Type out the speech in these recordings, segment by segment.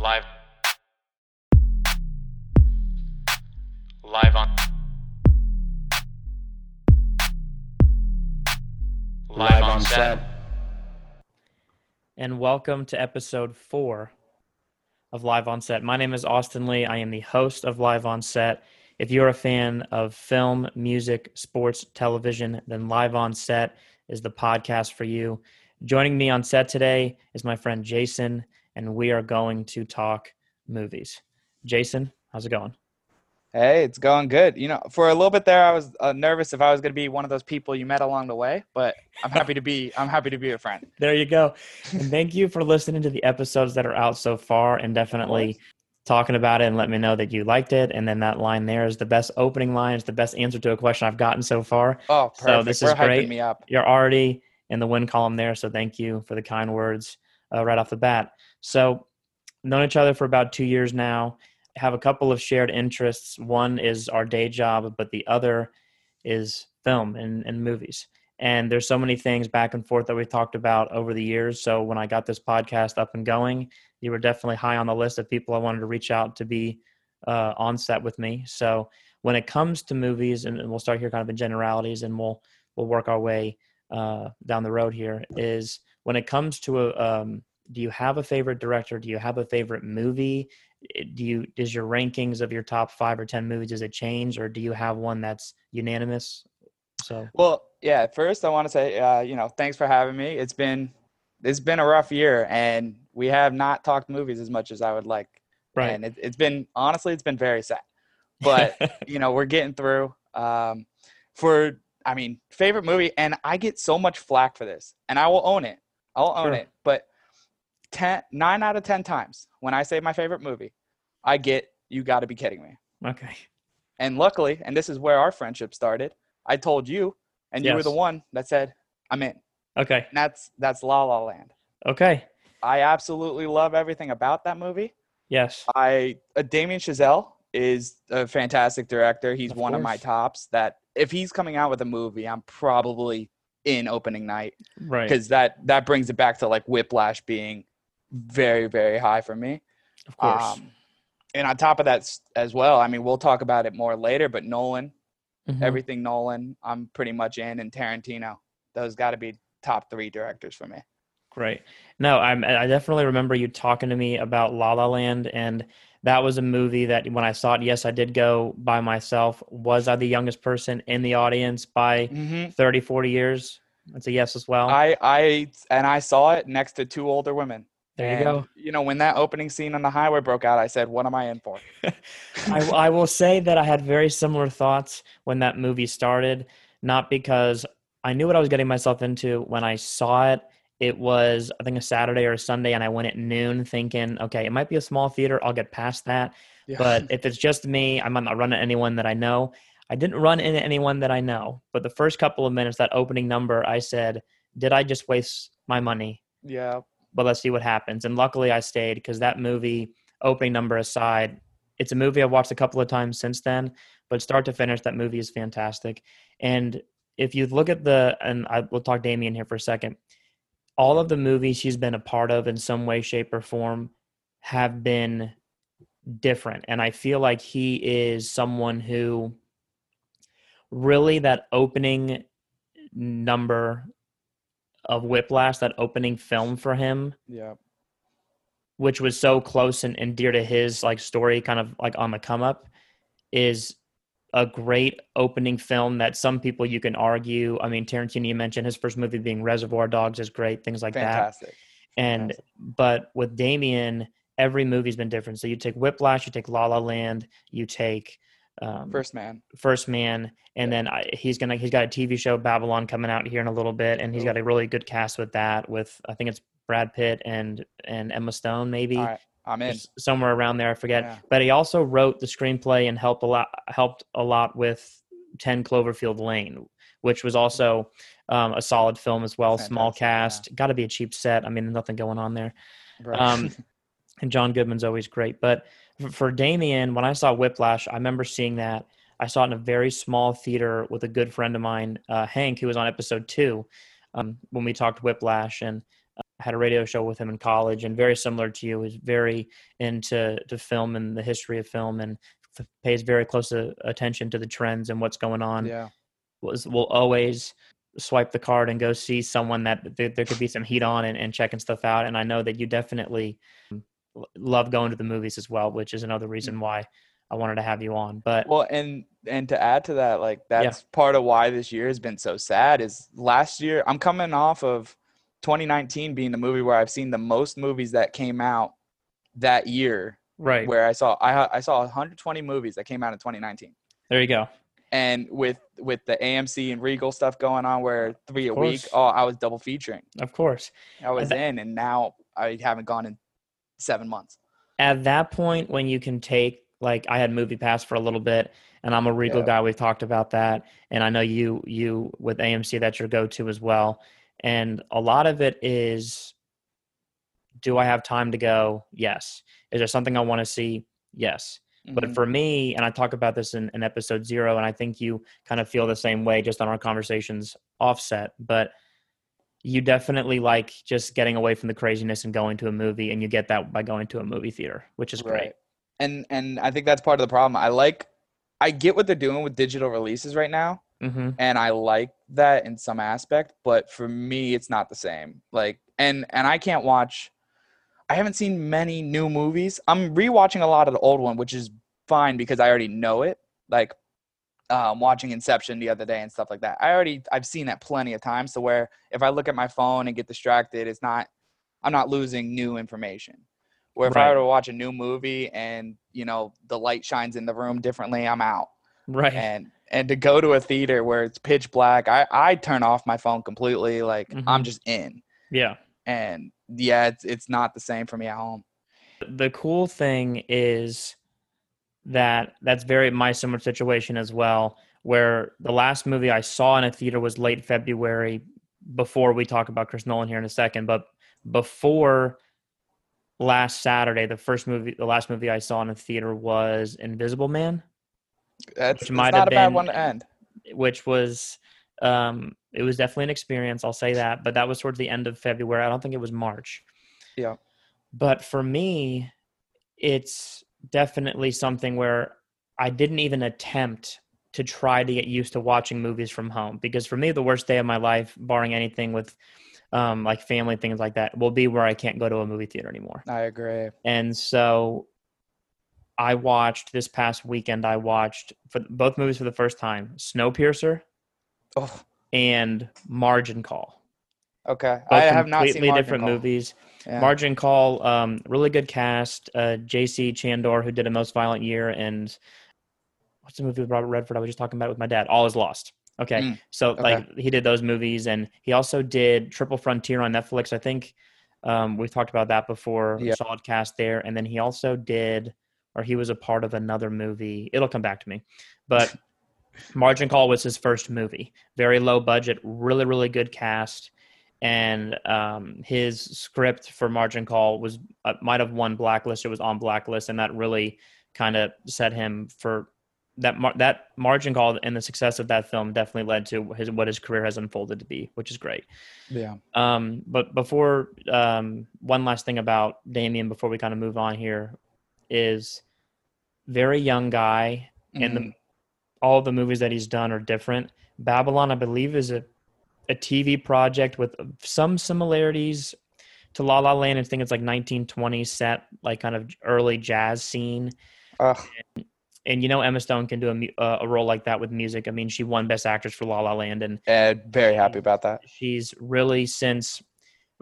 Live. Live on. Live, on set. and welcome to episode four of Live on Set. My name is Austin Lee. I am the host of Live on Set. If you're a fan of film, music, sports, television, then Live on Set is the podcast for you. Joining me on set today is my friend Jason, and we are going to talk movies. Jason, how's it going? Hey, it's going good. You know, for a little bit there, I was uh, nervous if I was going to be one of those people you met along the way, but I'm happy to be. I'm happy to be a friend. There you go. And thank you for listening to the episodes that are out so far and definitely talking about it and let me know that you liked it. And then that line there is the best opening line. It's the best answer to a question I've gotten so far. Oh, perfect. So this We're is great. me up. You're already in the win column there. So thank you for the kind words uh, right off the bat. So, known each other for about two years now, have a couple of shared interests. One is our day job, but the other is film and, and movies. And there's so many things back and forth that we've talked about over the years. So when I got this podcast up and going, you were definitely high on the list of people I wanted to reach out to be uh, on set with me. So when it comes to movies, and we'll start here kind of in generalities, and we'll we'll work our way uh, down the road here. Is when it comes to a um, do you have a favorite director? Do you have a favorite movie? Eh, Do you does your rankings of your top five or ten movies does it change, or do you have one that's unanimous? So Well, yeah. First, I want to say, uh, you know, thanks for having me. It's been it's been a rough year, and we have not talked movies as much as I would like. right, And it, it's been honestly, it's been very sad. But you know, we're getting through. Um, for I mean, favorite movie, and I get so much flack for this, and I will own it. I'll own Sure. it. But 10, nine out of ten times when I say my favorite movie, I get you got to be kidding me. okay, And luckily, and this is where our friendship started. I told you, and you were the one that said, "I'm in." okay, And that's that's La La Land. okay, I absolutely love everything about that movie. yes, I uh, Damien Chazelle is a fantastic director. He's Of one of my tops. That if he's coming out with a movie, I'm probably in opening night right, because that that brings it back to like Whiplash being very very high for me. of course, Um, and on top of that as well, I mean, we'll talk about it more later. But Nolan, Mhm. everything Nolan, I'm pretty much in, and Tarantino. Those got to be top three directors for me. Great. No, I'm, I definitely remember you talking to me about La La Land, and that was a movie that when I saw it, yes, I did go by myself. Was I the youngest person in the audience by Mm-hmm. 30, 40 years? That's a yes as well. I I and I saw it next to two older women. There you And, go. You know, when that opening scene on the highway broke out, I said, "What am I in for?" I, I will say that I had very similar thoughts when that movie started, not because I knew what I was getting myself into when I saw it. It was, I think, a Saturday or a Sunday, and I went at noon thinking, okay, it might be a small theater. I'll get past that. Yeah. But if it's just me, I might not run into anyone that I know. I didn't run into anyone that I know. But the first couple of minutes, that opening number, I said, did I just waste my money? yeah, But let's see what happens. And luckily, I stayed because that movie, opening number aside, it's a movie I've watched a couple of times since then. But start to finish, that movie is fantastic. And if you look at the, and I will talk Damien here for a second, all of the movies he's been a part of in some way, shape, or form have been different. And I feel like he is someone who really that opening number of Whiplash, that opening film for him, yeah, which was so close and, and dear to his like story, kind of like on the come up, is a great opening film that some people you can argue. I mean, Tarantino, you mentioned his first movie being Reservoir Dogs is great, things like that. fantastic. And Fantastic. but with Damien, every movie's been different. So you take Whiplash, you take La La Land, you take um, First man. First Man, and then I, he's gonna he's got a TV show Babylon coming out here in a little bit, and he's got a really good cast with that. With I think it's Brad Pitt and and Emma Stone, maybe right, I'm in. somewhere around there. I forget. Yeah. But he also wrote the screenplay and helped a lot helped a lot with Ten Cloverfield Lane, which was also um, a solid film as well. Small Fantastic, yeah. cast, got to be a cheap set. I mean, nothing going on there. Right. Um, and John Goodman's always great. But for Damien, when I saw Whiplash, I remember seeing that. I saw it in a very small theater with a good friend of mine, uh, Hank, who was on episode two um, when we talked Whiplash, and I had a radio show with him in college, and very similar to you, is very into to film and the history of film, and f- pays very close uh, attention to the trends and what's going on. Yeah. Was will always swipe the card and go see someone that there, there could be some heat on and, and checking stuff out. And I know that you definitely l- love going to the movies as well, which is another reason mm. why I wanted to have you on. But Well, and and to add to that, like that's part of why this year has been so sad. Is last year I'm coming off of 2019 being the movie where I've seen the most movies that came out that year. right Where I saw I I saw 120 movies that came out in 2019. there you go. And with with the AMC and Regal stuff going on, where three a Of week, oh, I was double featuring. Of course. I was that- in, and now I haven't gone in seven months. At that point, when you can take like I had Movie Pass for a little bit, and I'm a Regal Yeah. guy. We've talked about that, and I know you you with AMC that's your go to as well. And a lot of it is, do I have time to go? Yes. Is there something I want to see? Yes. But Mhm. for me, and I talk about this in, in episode zero, and I think you kind of feel the same way just on our conversations offset. But you definitely like just getting away from the craziness and going to a movie, and you get that by going to a movie theater, which is great. And and I think that's part of the problem. I like I get what they're doing with digital releases right now, Mm-hmm. and I like that in some aspect, but for me it's not the same. Like and and I can't watch I haven't seen many new movies. I'm rewatching a lot of the old one, which is fine because I already know it. Like um, watching Inception the other day and stuff like that. I already I've seen that plenty of times. So where if I look at my phone and get distracted, it's not I'm not losing new information. Where if I were to watch a new movie and you know the light shines in the room differently, I'm out. Right. And and to go to a theater where it's pitch black, I I turn off my phone completely. Like I'm Mhm. just in. yeah. And yeah, it's it's not the same for me at home. the cool thing is that that's very my similar situation as well where the last movie i saw in a theater was late february before we talk about chris nolan here in a second but before last saturday the first movie the last movie i saw in a theater was invisible man That's Which might not have a bad one to end. which was um it was definitely an experience i'll say that but that was towards the end of february i don't think it was march Yeah. but for me it's definitely something where i didn't even attempt to try to get used to watching movies from home because for me the worst day of my life barring anything with um like family things like that will be where i can't go to a movie theater anymore I agree. and so I watched this past weekend. I watched for both movies for the first time: Snowpiercer Oh, and Margin Call. okay. Both I have not seen Margin different Call. movies. Yeah. Margin Call, um, really good cast. Uh, J.C. Chandor, who did A Most Violent Year, and what's the movie with Robert Redford? I was just talking about it with my dad. All is Lost. Okay, Mm, so okay. like he did those movies, and he also did Triple Frontier on Netflix. I think um, we've talked about that before. Yeah. Solid cast there, and then he also did, or he was a part of another movie. It'll come back to me, but Margin Call was his first movie. Very low budget, really really good cast, and um, his script for Margin Call was uh, might have won Blacklist. It was on Blacklist, and that really kind of set him for that mar- that margin call and the success of that film definitely led to his what his career has unfolded to be, which is great. Yeah. Um, but before um, one last thing about Damien before we kind of move on here is very young guy and the all the movies that he's done are different. Babylon, I believe, is a a TV project with some similarities to La La Land. I think it's like 1920s set, like kind of early jazz scene Ugh, and you know Emma Stone can do a, uh, a role like that with music. I mean, she won Best Actress for La La Land, and yeah, very happy about that. she's really since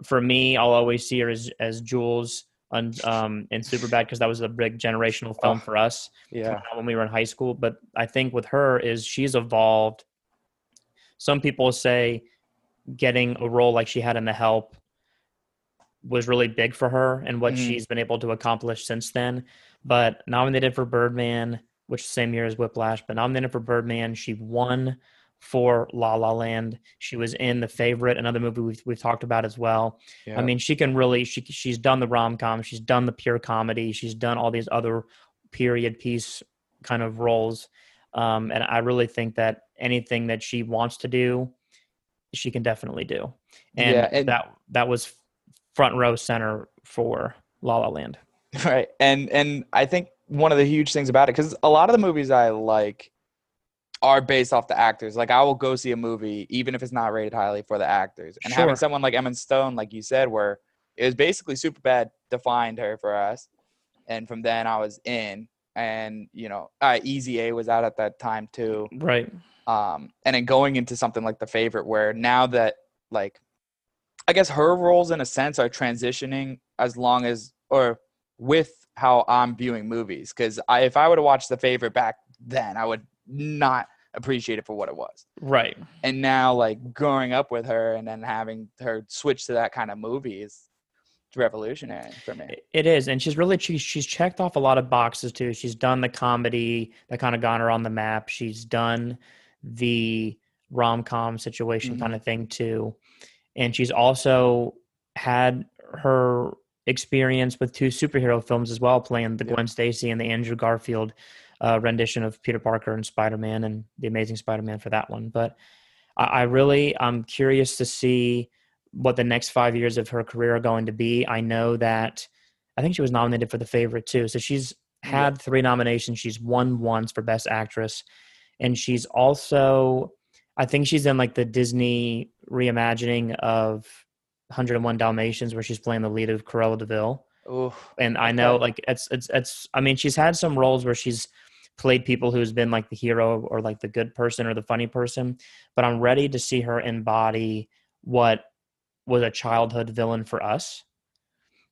for me, I'll always see her as as Jules on um, in Superbad because that was a big generational film Oh, for us Yeah. when we were in high school. But I think with her is she's evolved. Some people say getting a role like she had in The Help was really big for her and what Mhm. she's been able to accomplish since then. But nominated for Birdman, which same year as Whiplash, but nominated for Birdman, she won for La La Land. She was in The Favorite, another movie we've, we've talked about as well. yeah. I mean, she can really she she's done the rom com, she's done the pure comedy, she's done all these other period piece kind of roles, um, and I really think that anything that she wants to do, she can definitely do. And, Yeah, and- that that was front row center for La La Land. right and and i think one of the huge things about it because a lot of the movies i like are based off the actors like i will go see a movie even if it's not rated highly for the actors and Sure. having someone like emma stone like you said where it was basically super bad defined her for us and from then i was in and you know uh, easy a was out at that time too Right. Um, and then going into something like the favorite where now that like i guess her roles in a sense are transitioning as long as or with how i'm viewing movies because I, if i would have watched the favorite back then i would not appreciate it for what it was Right. and now like growing up with her and then having her switch to that kind of movie is revolutionary for me It is, and she's really she's, she's checked off a lot of boxes too. She's done the comedy that kind of got her on the map. She's done the rom com situation Mhm. kind of thing too, and she's also had her experience with two superhero films as well, playing the Yeah. Gwen Stacy and the Andrew Garfield uh, rendition of Peter Parker and Spider Man and the Amazing Spider Man for that one. But I, I really I'm curious to see what the next five years of her career are going to be. I know that I think she was nominated for the favorite too. So she's had three nominations. She's won once for Best Actress. And she's also I think she's in like the Disney reimagining of 101 Dalmatians where she's playing the lead of Cruella de Vil. Ooh, And I know like it's it's it's I mean she's had some roles where she's played people who's been like the hero or like the good person or the funny person, but I'm ready to see her embody what was a childhood villain for us.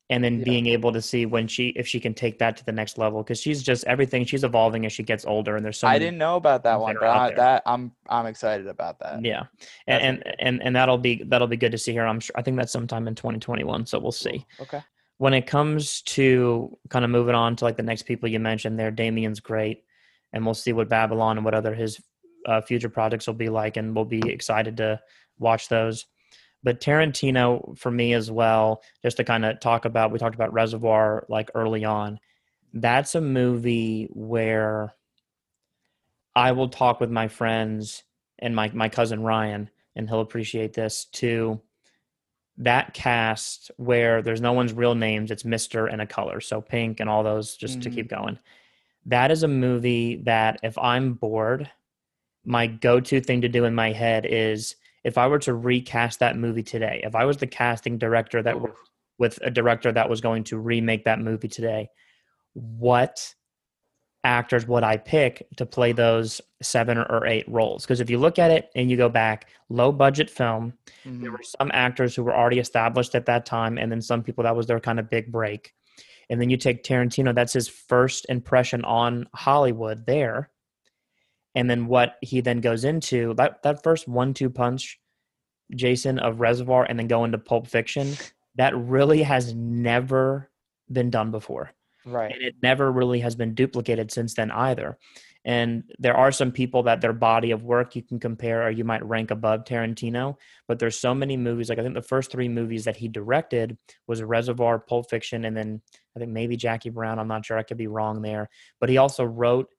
And then Yeah. being able to see when she if she can take that to the next level because she's just everything she's evolving as she gets older and there's so i didn't know about that one that but I, that I'm i'm excited about that. Yeah. And, and and and that'll be that'll be good to see her i'm sure i think that's sometime in 2021 so we'll see. Okay. When it comes to kind of moving on to like the next people you mentioned there damien's great and we'll see what babylon and what other his uh, future projects will be like and we'll be excited to watch those but tarantino for me as well just to kind of talk about we talked about reservoir like early on that's a movie where i will talk with my friends and my, my cousin ryan and he'll appreciate this too that cast where there's no one's real names it's mr and a color so pink and all those just to Mhm. keep going that is a movie that if i'm bored my go-to thing to do in my head is if i were to recast that movie today if i was the casting director that worked with a director that was going to remake that movie today what actors would i pick to play those seven or eight roles? Because if you look at it and you go back low budget film there Mhm. were some actors who were already established at that time and then some people that was their kind of big break. And then you take tarantino that's his first impression on hollywood there and then what he then goes into that that first one-two punch jason of reservoir and then go into pulp fiction that really has never been done before right and it never really has been duplicated since then either. And there are some people that their body of work you can compare or you might rank above Tarantino, but there's so many movies. Like I think the first three movies that he directed was Reservoir, Pulp Fiction, and then I think maybe Jackie Brown. I'm not sure. I could be wrong there. But he also wrote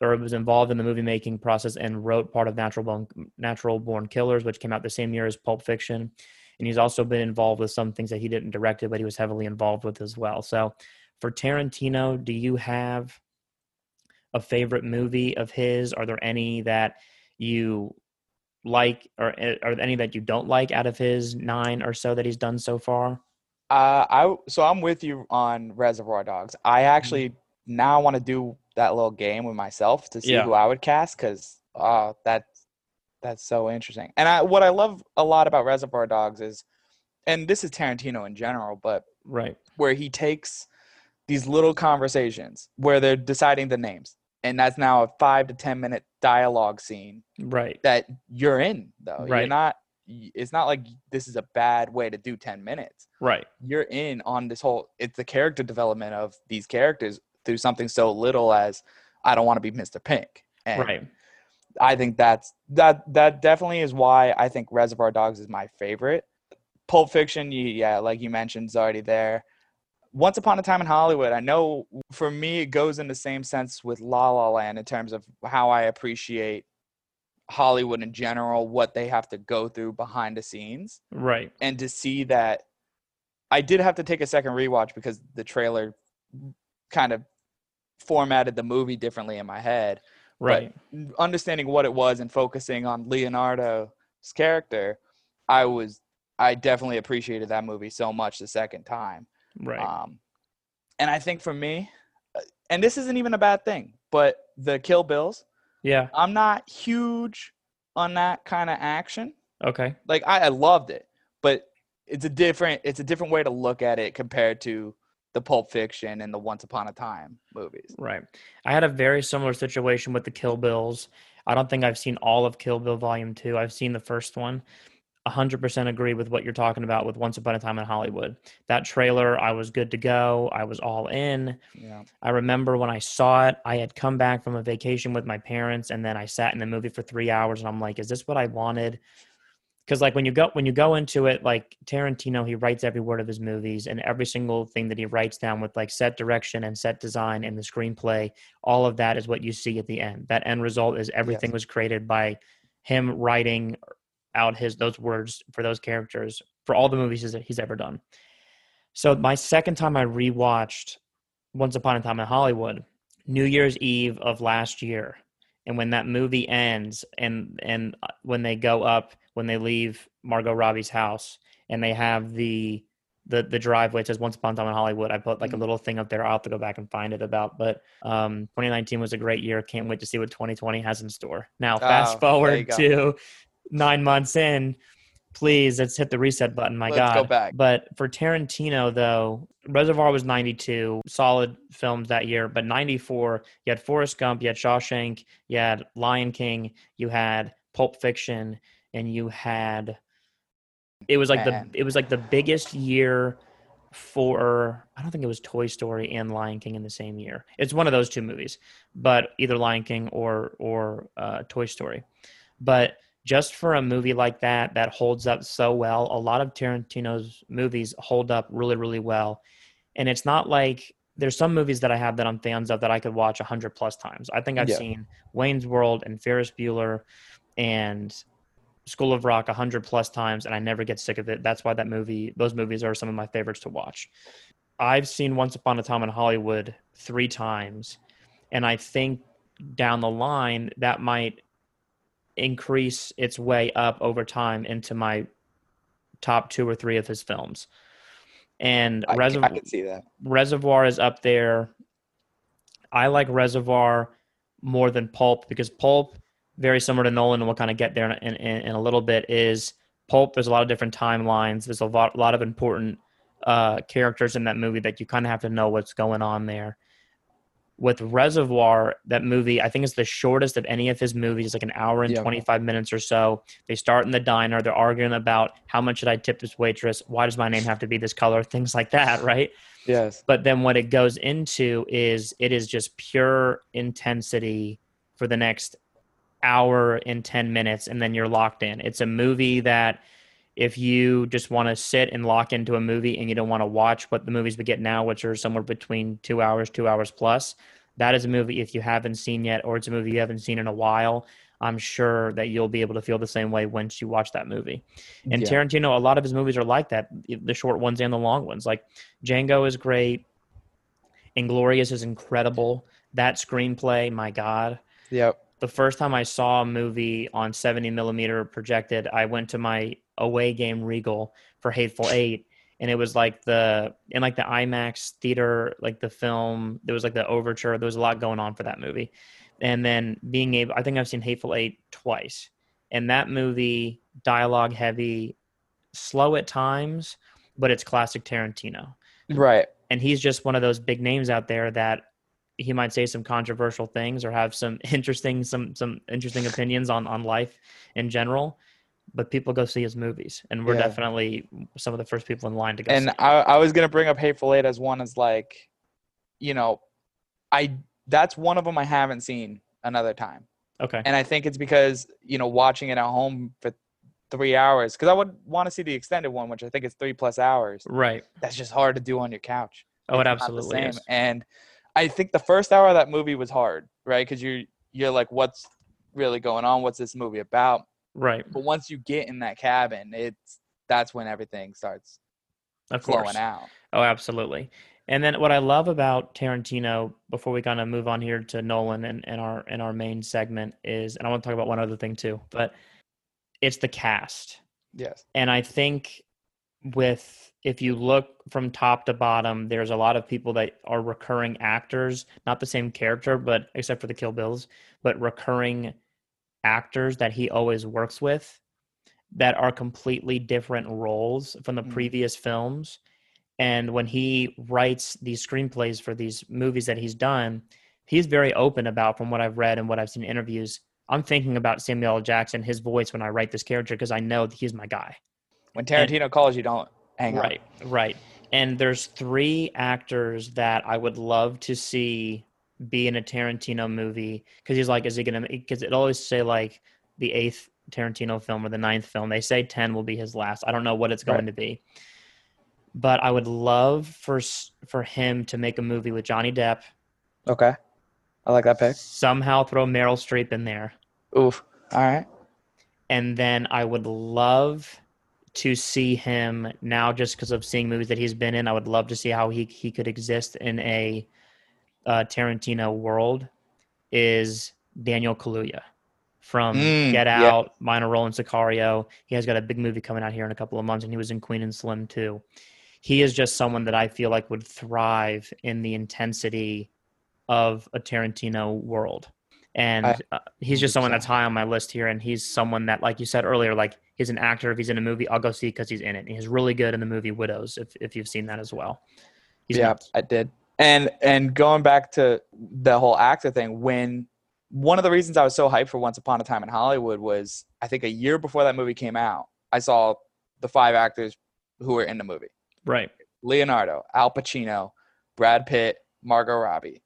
or was involved in the movie making process and wrote part of Natural Born, Natural Born Killers, which came out the same year as Pulp Fiction. And he's also been involved with some things that he didn't direct it, but he was heavily involved with as well. So for Tarantino, do you have a favorite movie of his? Are there any that you like, or eh, are there any that you don't like out of his nine or so that he's done so far? Uh, I so I'm with you on Reservoir Dogs. I actually now want to do that little game with myself to see Yeah. who I would cast because uh, that's that's so interesting. And I what I love a lot about Reservoir Dogs is, and this is Tarantino in general, but Right. where he takes these little conversations where they're deciding the names, and that's now a five to ten minute dialogue scene Right. that you're in though. You're Right. not. It's not like this is a bad way to do ten minutes Right. you're in on this whole it's the character development of these characters through something so little as I don't want to be Mr. Pink. And Right. I think that's that that definitely is why I think Reservoir Dogs is my favorite. Pulp Fiction, yeah, like you mentioned, is already there. Once Upon a Time in Hollywood, I know for me it goes in the same sense with La La Land in terms of how I appreciate Hollywood in general, what they have to go through behind the scenes Right. and to see that I did have to take a second rewatch because the trailer kind of formatted the movie differently in my head. Right. Understanding what it was and focusing on Leonardo's character, I was I definitely appreciated that movie so much the second time. right. Um, and I think for me, uh, and this isn't even a bad thing, but the Kill Bills, yeah. I'm not huge on that kind of action. Okay. Like I, I loved it, but it's a different it's a different way to look at it compared to the Pulp Fiction and the Once Upon a Time movies. Right. I had a very similar situation with the Kill Bills. I don't think I've seen all of Kill Bill Volume 2. I've seen the first one. 100% agree with what you're talking about with Once Upon a Time in Hollywood. That trailer, I was good to go. I was all in. Yeah. I remember when I saw it, I had come back from a vacation with my parents and then I sat in the movie for 3 hours and I'm like, is this what I wanted? Cuz like when you go when you go into it like Tarantino, he writes every word of his movies and every single thing that he writes down with like set direction and set design and the screenplay, all of that is what you see at the end. That end result is everything Yes. was created by him writing out his those words for those characters for all the movies that he's ever done. So my second time I rewatched Once Upon a Time in Hollywood, New Year's Eve of last year, and when that movie ends, and and uh, when they go up, when they leave Margot Robbie's house, and they have the the the driveway it says Once Upon a Time in Hollywood. I put like a Mhm. little thing up there. I'll have to go back and find it about. But um, 2019 was a great year. Can't wait to see what 2020 has in store. Now, Oh, fast you forward to nine months in. Please, let's hit the reset button. My Let's God. go back. But for Tarantino, though, Reservoir was 92, solid films that year. But 94, you had Forrest Gump, you had Shawshank, you had Lion King, you had Pulp Fiction, and you had. It was like the it was like the biggest year for I don't think it was Toy Story and Lion King in the same year. It's one of those two movies, but either Lion King or or uh, Toy Story. But just for a movie like that that holds up so well, a lot of Tarantino's movies hold up really really well, and it's not like there's some movies that I have that I'm fans of that I could watch a hundred plus times. I think I've Yeah. seen Wayne's World and Ferris Bueller and School of Rock a hundred plus times, and I never get sick of it. That's why that movie, those movies, are some of my favorites to watch. I've seen Once Upon a Time in Hollywood three times, and I think down the line that might increase its way up over time into my top two or three of his films. And I, Reserv- I can see that. Reservoir is up there. I like Reservoir more than Pulp because Pulp, very similar to Nolan, and we'll kind of get there in, in, in a little bit, is Pulp. There's a lot of different timelines. There's a lot, lot of important uh, characters in that movie that you kind of have to know what's going on there. With Reservoir, that movie, I think it's the shortest of any of his movies, like an hour and Yeah. 25 minutes or so. They start in the diner. They're arguing about how much should I tip this waitress? Why does my name have to be this color? Things like that, right? Yes. but then what it goes into is it is just pure intensity for the next hour and 10 minutes and then you're locked in it's a movie that if you just want to sit and lock into a movie and you don't want to watch what the movies we get now which are somewhere between two hours two hours plus that is a movie if you haven't seen yet or it's a movie you haven't seen in a while i'm sure that you'll be able to feel the same way once you watch that movie and Yeah. Tarantino, a lot of his movies are like that, the short ones and the long ones. Like Django is great. Inglorious is incredible. That screenplay, my God. Yep. The first time I saw a movie on 70 millimeter projected, I went to my away game Regal for Hateful Eight. And it was like the in like the IMAX theater, like the film, there was like the overture. There was a lot going on for that movie. And then being able I think I've seen Hateful Eight twice. And that movie, dialogue heavy, slow at times, but it's classic Tarantino. Right. And he's just one of those big names out there that he might say some controversial things or have some interesting some some interesting opinions on on life in general. But people go see his movies, and we're Yeah. definitely some of the first people in line to go. And see. I, I was gonna bring up Hateful Eight as one as like, you know, I that's one of them I haven't seen another time, okay, and I think it's because you know watching it at home for three hours because I would want to see the extended one, which I think is three plus hours. right? That's just hard to do on your couch. Oh, it It's the absolutely is. And I think the first hour of that movie was hard, right? Because you're you're like, what's really going on? What's this movie about? Right. But once you get in that cabin, it's that's when everything starts Of flowing course. out. Oh, absolutely. And then what I love about Tarantino, before we kind of move on here to Nolan and, and our and our main segment is, and I want to talk about one other thing too, but it's the cast. Yes. And I think with if you look from top to bottom, there's a lot of people that are recurring actors, not the same character, but except for the Kill Bills, but recurring actors that he always works with that are completely different roles from the Mhm. previous films. And when he writes these screenplays for these movies that he's done, he's very open about, from what I've read and what I've seen in interviews. I'm thinking about Samuel L. Jackson, his voice when I write this character, because I know that he's my guy. When Tarantino calls you, don't hang up. Right, right. And there's three actors that I would love to see be in a Tarantino movie because he's like, is he gonna? Because it always say like the eighth Tarantino film or the ninth film. They say ten will be his last. I don't know what it's going Right. to be, but I would love for for him to make a movie with Johnny Depp. Okay. I like that pick. Somehow throw Meryl Streep in there, Oof. All right. and then I would love to see him now just because of seeing movies that he's been in. I would love to see how he he could exist in a uh, Tarantino world. Is Daniel Kaluuya from Mm, Get yeah. Out, minor role in Sicario. He has got a big movie coming out here in a couple of months, and he was in Queen and Slim too. He is just someone that I feel like would thrive in the intensity of a Tarantino world. And I- uh, he's just someone 100%. that's high on my list here. And he's someone that, like you said earlier, like he's an actor. If he's in a movie, I'll go see because he's in it. And he's really good in the movie Widows, if, if you've seen that as well. He's yeah. I did. And and going back to the whole actor thing, when one of the reasons I was so hyped for Once Upon a Time in Hollywood was I think a year before that movie came out, I saw the five actors who were in the movie. Right. Leonardo, Al Pacino, Brad Pitt, Margot Robbie.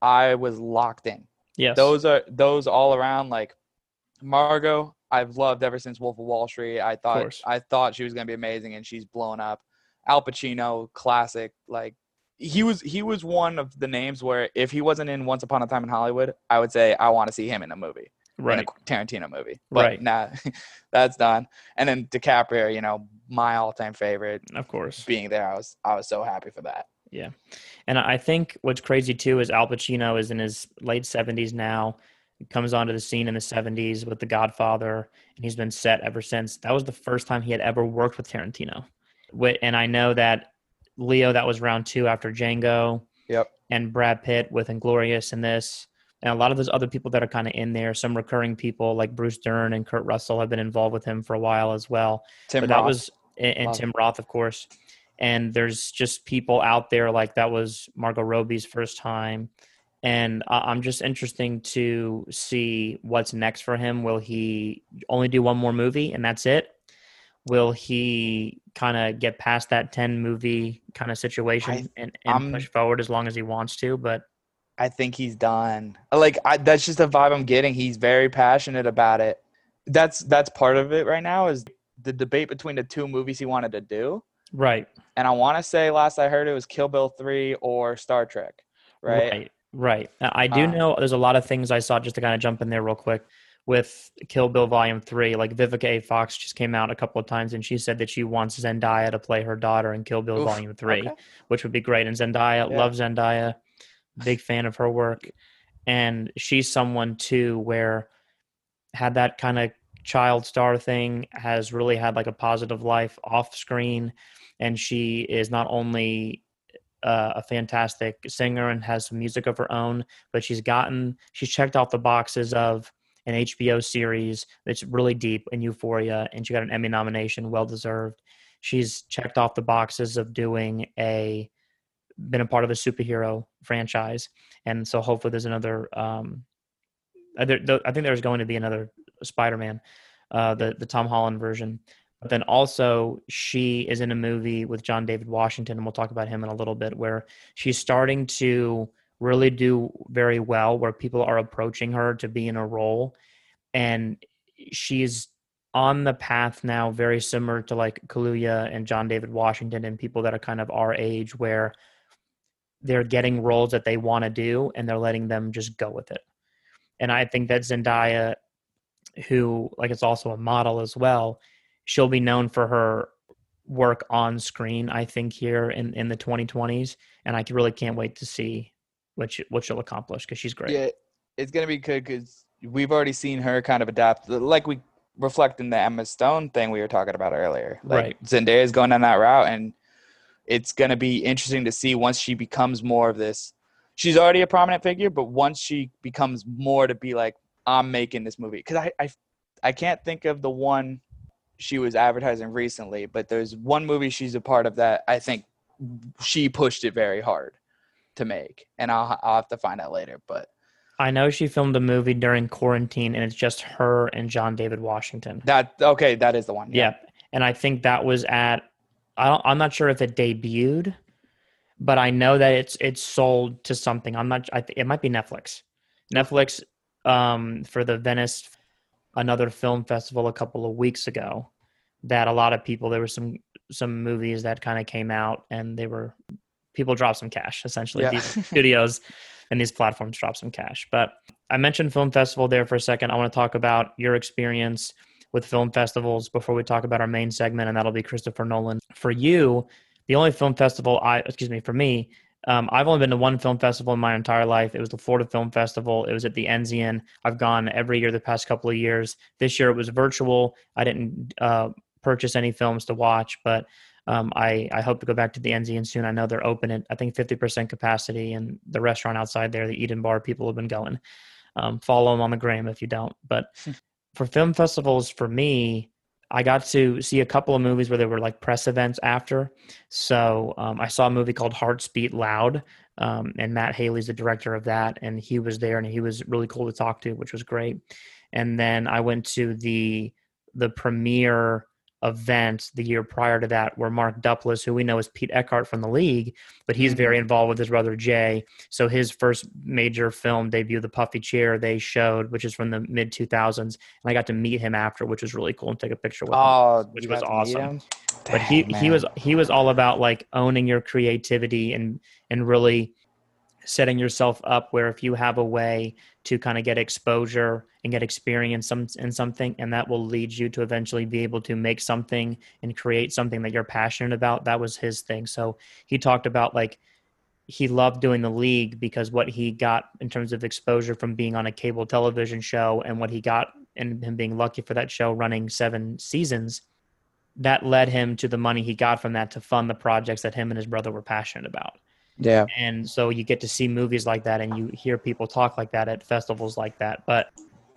I was locked in. Yes. Those are those all around like Margot. I've loved ever since Wolf of Wall Street. I thought. I thought she was gonna be amazing, and she's blown up. Al Pacino, classic. Like he was he was one of the names where if he wasn't in Once Upon a Time in Hollywood, I would say I want to see him in a movie, in right. a Tarantino movie. But Right. nah, that's done. And then DiCaprio, you know, my all time favorite. Of course. Being there, I was I was so happy for that. And I think what's crazy too is Al Pacino is in his late 70s now. He comes onto the scene in the 70s with The Godfather, and he's been set ever since. That was the first time he had ever worked with Tarantino. And I know that Leo, that was round two after Django. Yep. And Brad Pitt with Inglorious in this. And a lot of those other people that are kind of in there, some recurring people like Bruce Dern and Kurt Russell have been involved with him for a while as well Tim but that was and, and Tim Roth, of course. And there's just people out there like that was Margot Robbie's first time, and I'm just interesting to see what's next for him. Will he only do one more movie and that's it? Will he kind of get past that ten movie kind of situation I- and, and push forward as long as he wants to? But I think he's done. Like I, that's just the vibe I'm getting. He's very passionate about it. That's that's part of it right now is the debate between the two movies he wanted to do. Right, And I want to say last I heard it was Kill Bill 3 or Star Trek, right? Right. Right. Now, I do Um, know there's a lot of things I saw just to kind of jump in there real quick with Kill Bill Volume 3. Like Vivica A. Fox just came out a couple of times and she said that she wants Zendaya to play her daughter in Kill Bill Oof, Volume 3, okay. which would be great. And Zendaya, Yeah. love Zendaya, big fan of her work. And she's someone too where had that kind of child star thing, has really had like a positive life off screen. And she is not only uh, a fantastic singer and has some music of her own, but she's gotten she's checked off the boxes of an HBO series that's really deep in Euphoria, and she got an Emmy nomination, well deserved. She's checked off the boxes of doing a been a part of a superhero franchise, and so hopefully there's another. Um, I think there's going to be another Spider-Man, uh, the the Tom Holland version. But then also she is in a movie with John David Washington, and we'll talk about him in a little bit, where she's starting to really do very well, where people are approaching her to be in a role, and she's on the path now, very similar to like Kaluuya and John David Washington, and people that are kind of our age, where they're getting roles that they want to do, and they're letting them just go with it. And I think that Zendaya, who like is also a model as well, she'll be known for her work on screen. I think here in in the 2020s, and I really can't wait to see what she, what she'll accomplish because she's great. Yeah, it's gonna be good because we've already seen her kind of adapt, like we reflect in the Emma Stone thing we were talking about earlier. Like Right. Zendaya is going down that route, and it's gonna be interesting to see once she becomes more of this. She's already a prominent figure, but once she becomes more to be like, I'm making this movie, because I, I I can't think of the one she was advertising recently, but there's one movie she's a part of that I think she pushed it very hard to make, and I'll I'll have to find out later. But I know she filmed a movie during quarantine, and it's just her and John David Washington. that okay, that is the one. Yeah, and I think that was at. I don't, I'm not sure if it debuted, but I know that it's it's sold to something. I'm not. I th- it might be Netflix. Netflix um, for the Venice, another film festival a couple of weeks ago. That a lot of people there were some some movies that kind of came out and they were people dropped some cash essentially. Yeah. These studios and these platforms dropped some cash. But I mentioned film festival there for a second. I want to talk about your experience with film festivals before we talk about our main segment, and that'll be Christopher Nolan. For you, the only film festival I, excuse me, for me, um, I've only been to one film festival in my entire life. It was the Florida Film Festival. It was at the Enzian. I've gone every year the past couple of years. This year it was virtual. I didn't uh, purchase any films to watch, but um, I, I hope to go back to the Enzian soon. I know they're open at I think 50% capacity, and the restaurant outside there, the Eden Bar, people have been going. Um, follow them on the gram if you don't. But for film festivals, for me, I got to see a couple of movies where there were like press events after. So um, I saw a movie called Hearts Beat Loud, um, and Matt Haley's the director of that, and he was there, and he was really cool to talk to, which was great. And then I went to the the premiere event the year prior to that where Mark Duplass, who we know as Pete Eckhart from the league, but he's Mhm. very involved with his brother Jay. So his first major film debut, The Puffy Chair, they showed, which is from the mid 2000s, and I got to meet him after, which was really cool and take a picture with him. Oh, which was got to meet awesome. him? But he he was he was all about like owning your creativity and and really setting yourself up where if you have a way to kind of get exposure and get experience in something and that will lead you to eventually be able to make something and create something that you're passionate about that was his thing. So he talked about like he loved doing the league because what he got in terms of exposure from being on a cable television show and what he got and him being lucky for that show running seven seasons that led him to the money he got from that to fund the projects that him and his brother were passionate about yeah. and so you get to see movies like that and you hear people talk like that at festivals like that. But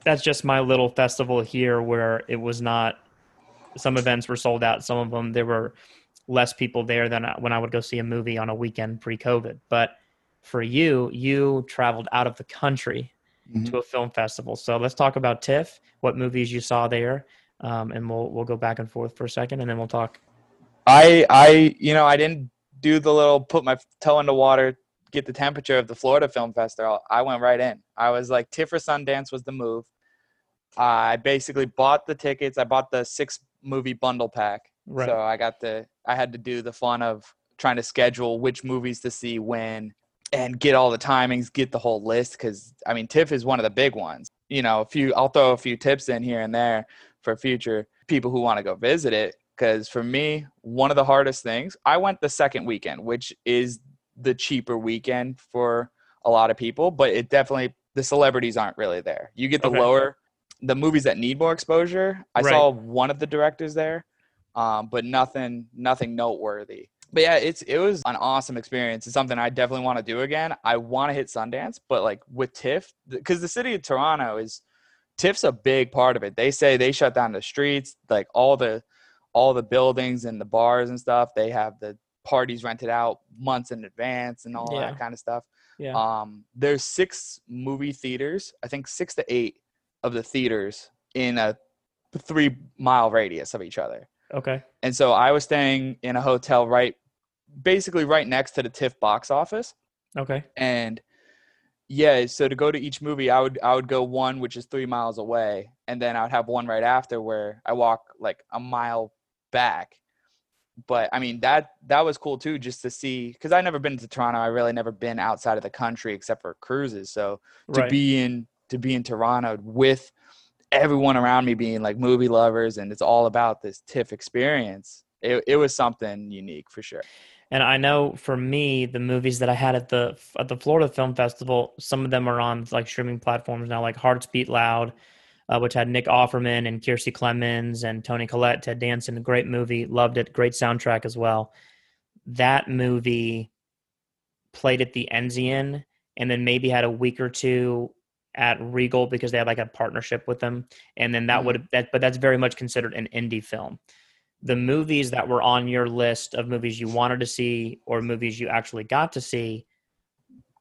that's just my little festival here where it was not some events were sold out. Some of them there were less people there than when i would go see a movie on a weekend pre-covid. But for you you traveled out of the country Mhm. to a film festival. So let's talk about tiff what movies you saw there um, and we'll we'll go back and forth for a second and then we'll talk. I I you know I didn't do the little put my toe in the water get the temperature of the Florida Film Festival. I went right in. I was like Tiff or Sundance was the move. I basically bought the tickets. I bought the six movie bundle pack. Right. So I got the I had to do the fun of trying to schedule which movies to see when and get all the timings, get the whole list cuz I mean TIFF is one of the big ones. You know, a few I'll throw a few tips in here and there for future people who want to go visit it cuz for me, one of the hardest things, I went the second weekend, which is the cheaper weekend for a lot of people, but it definitely the celebrities aren't really there. You get the Okay. lower the movies that need more exposure. I Right. saw one of the directors there, um, but nothing nothing noteworthy. But yeah, it's it was an awesome experience. It's something I definitely want to do again. I want to hit Sundance, but like with TIFF, because the city of Toronto is TIFF's a big part of it. They say they shut down the streets, like all the all the buildings and the bars and stuff. They have the parties rented out months in advance and all Yeah. that kind of stuff. yeah Um, there's six movie theaters, I think six to eight of the theaters in a three mile radius of each other. okay And so I was staying in a hotel right, basically right next to the TIFF box office. okay And yeah, so to go to each movie, I would I would go one which is three miles away, and then I would have one right after where I walk like a mile back. But I mean that that was cool too, just to see because I never been to Toronto. I really never been outside of the country except for cruises. So to right be in to be in Toronto with everyone around me being like movie lovers and it's all about this TIFF experience. it, it was something unique for sure. And I know for me, the movies that I had at the at the Florida Film Festival, some of them are on like streaming platforms now, like Hearts Beat Loud, uh, which had Nick Offerman and Kiersey Clemons and Toni Collette, Ted Danson. Great movie, loved it. Great soundtrack as well. That movie played at the Enzian, and then maybe had a week or two at Regal because they had like a partnership with them, and then that Mhm. would that. But that's very much considered an indie film the movies that were on your list of movies you wanted to see or movies you actually got to see,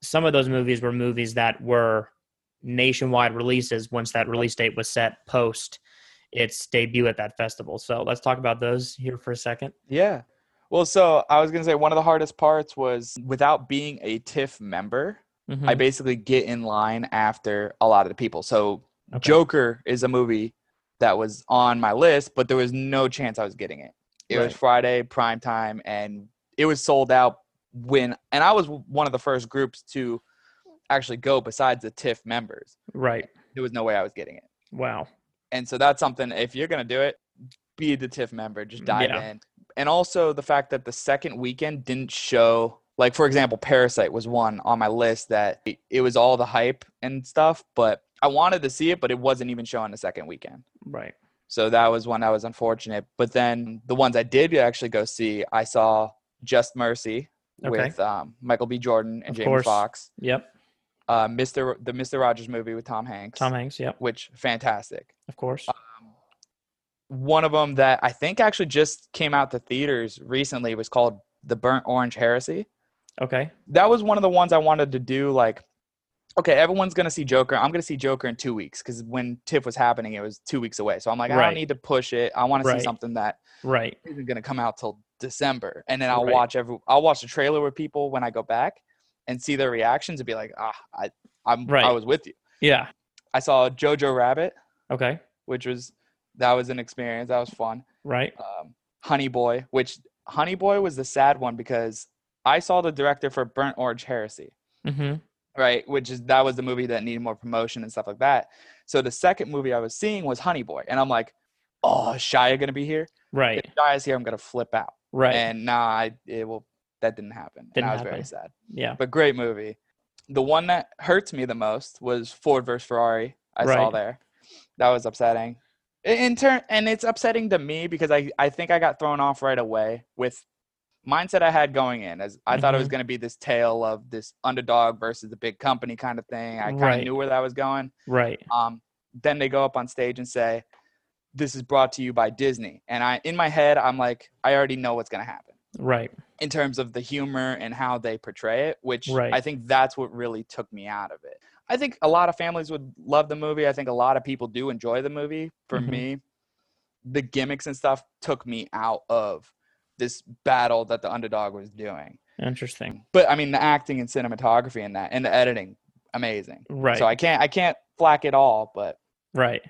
some of those movies were movies that were nationwide releases once that release date was set post its debut at that festival. So let's talk about those here for a second. Yeah. Well, so I was gonna say one of the hardest parts was without being a TIFF member, I Mhm. basically get in line after a lot of the people. So Okay. Joker is a movie that was on my list, but there was no chance I was getting it. It was Friday prime time, and it was sold out when. And I was one of the first groups to actually go, besides the TIFF members. Right. There was no way I was getting it, Wow. and so that's something. If you're gonna do it, be the TIFF member. Just dive Yeah. in. And also the fact that the second weekend didn't show. Like for example, Parasite was one on my list that it- was all the hype and stuff, but I wanted to see it, but it wasn't even showing the second weekend. Right. So that was one that was unfortunate. But then the ones I did actually go see, I saw Just Mercy Okay. with um, Michael B. Jordan and Of Jamie. Foxx. Yep. Uh, Mr. The Mr. Rogers movie with Tom Hanks. Tom Hanks. yeah. Which fantastic. Of course. One of them that I think actually just came out to theaters recently was called The Burnt Orange Heresy. Okay. That was one of the ones I wanted to do. Like, okay, everyone's gonna see Joker. I'm gonna see Joker in two weeks because when TIFF was happening, it was two weeks away. So I'm like, I don't need to push it. I want to see something that Right. isn't gonna come out till December, and then I'll Right. watch every. I'll watch the trailer with people when I go back and see their reactions and be like, ah, I, I'm, I was with you. Yeah. I saw Jojo Rabbit, Okay. which was that was an experience. That was fun. Right. Um, Honey Boy, which Honey Boy was the sad one because I saw the director for Burnt Orange Heresy, Mm-hmm. right? Which is that was the movie that needed more promotion and stuff like that. So the second movie I was seeing was Honey Boy, and I'm like, oh, is Shia gonna be here? Right. If Shia's here, I'm gonna flip out. Right. And nah, I it will that didn't happen. Didn't and I was happen. very sad. yeah. But great movie. The one that hurts me the most was Ford versus Ferrari. I saw there. That was upsetting. In- turn, and it's upsetting to me because I, I think I got thrown off right away with mindset I had going in. As I thought it was Mhm. going to be this tale of this underdog versus the big company kind of thing. I kind of Right. knew where that was going. Right. Um, then they go up on stage and say, "This is brought to you by Disney," and I, in my head, I'm like, I already know what's going to happen Right. in terms of the humor and how they portray it, which Right. I think that's what really took me out of it. I think a lot of families would love the movie. I think a lot of people do enjoy the movie. For Mhm. me, the gimmicks and stuff took me out of this battle that the underdog was doing. Interesting. But I mean, the acting and cinematography and that and the editing, amazing. Right. So I can't I can't flack it all, but right.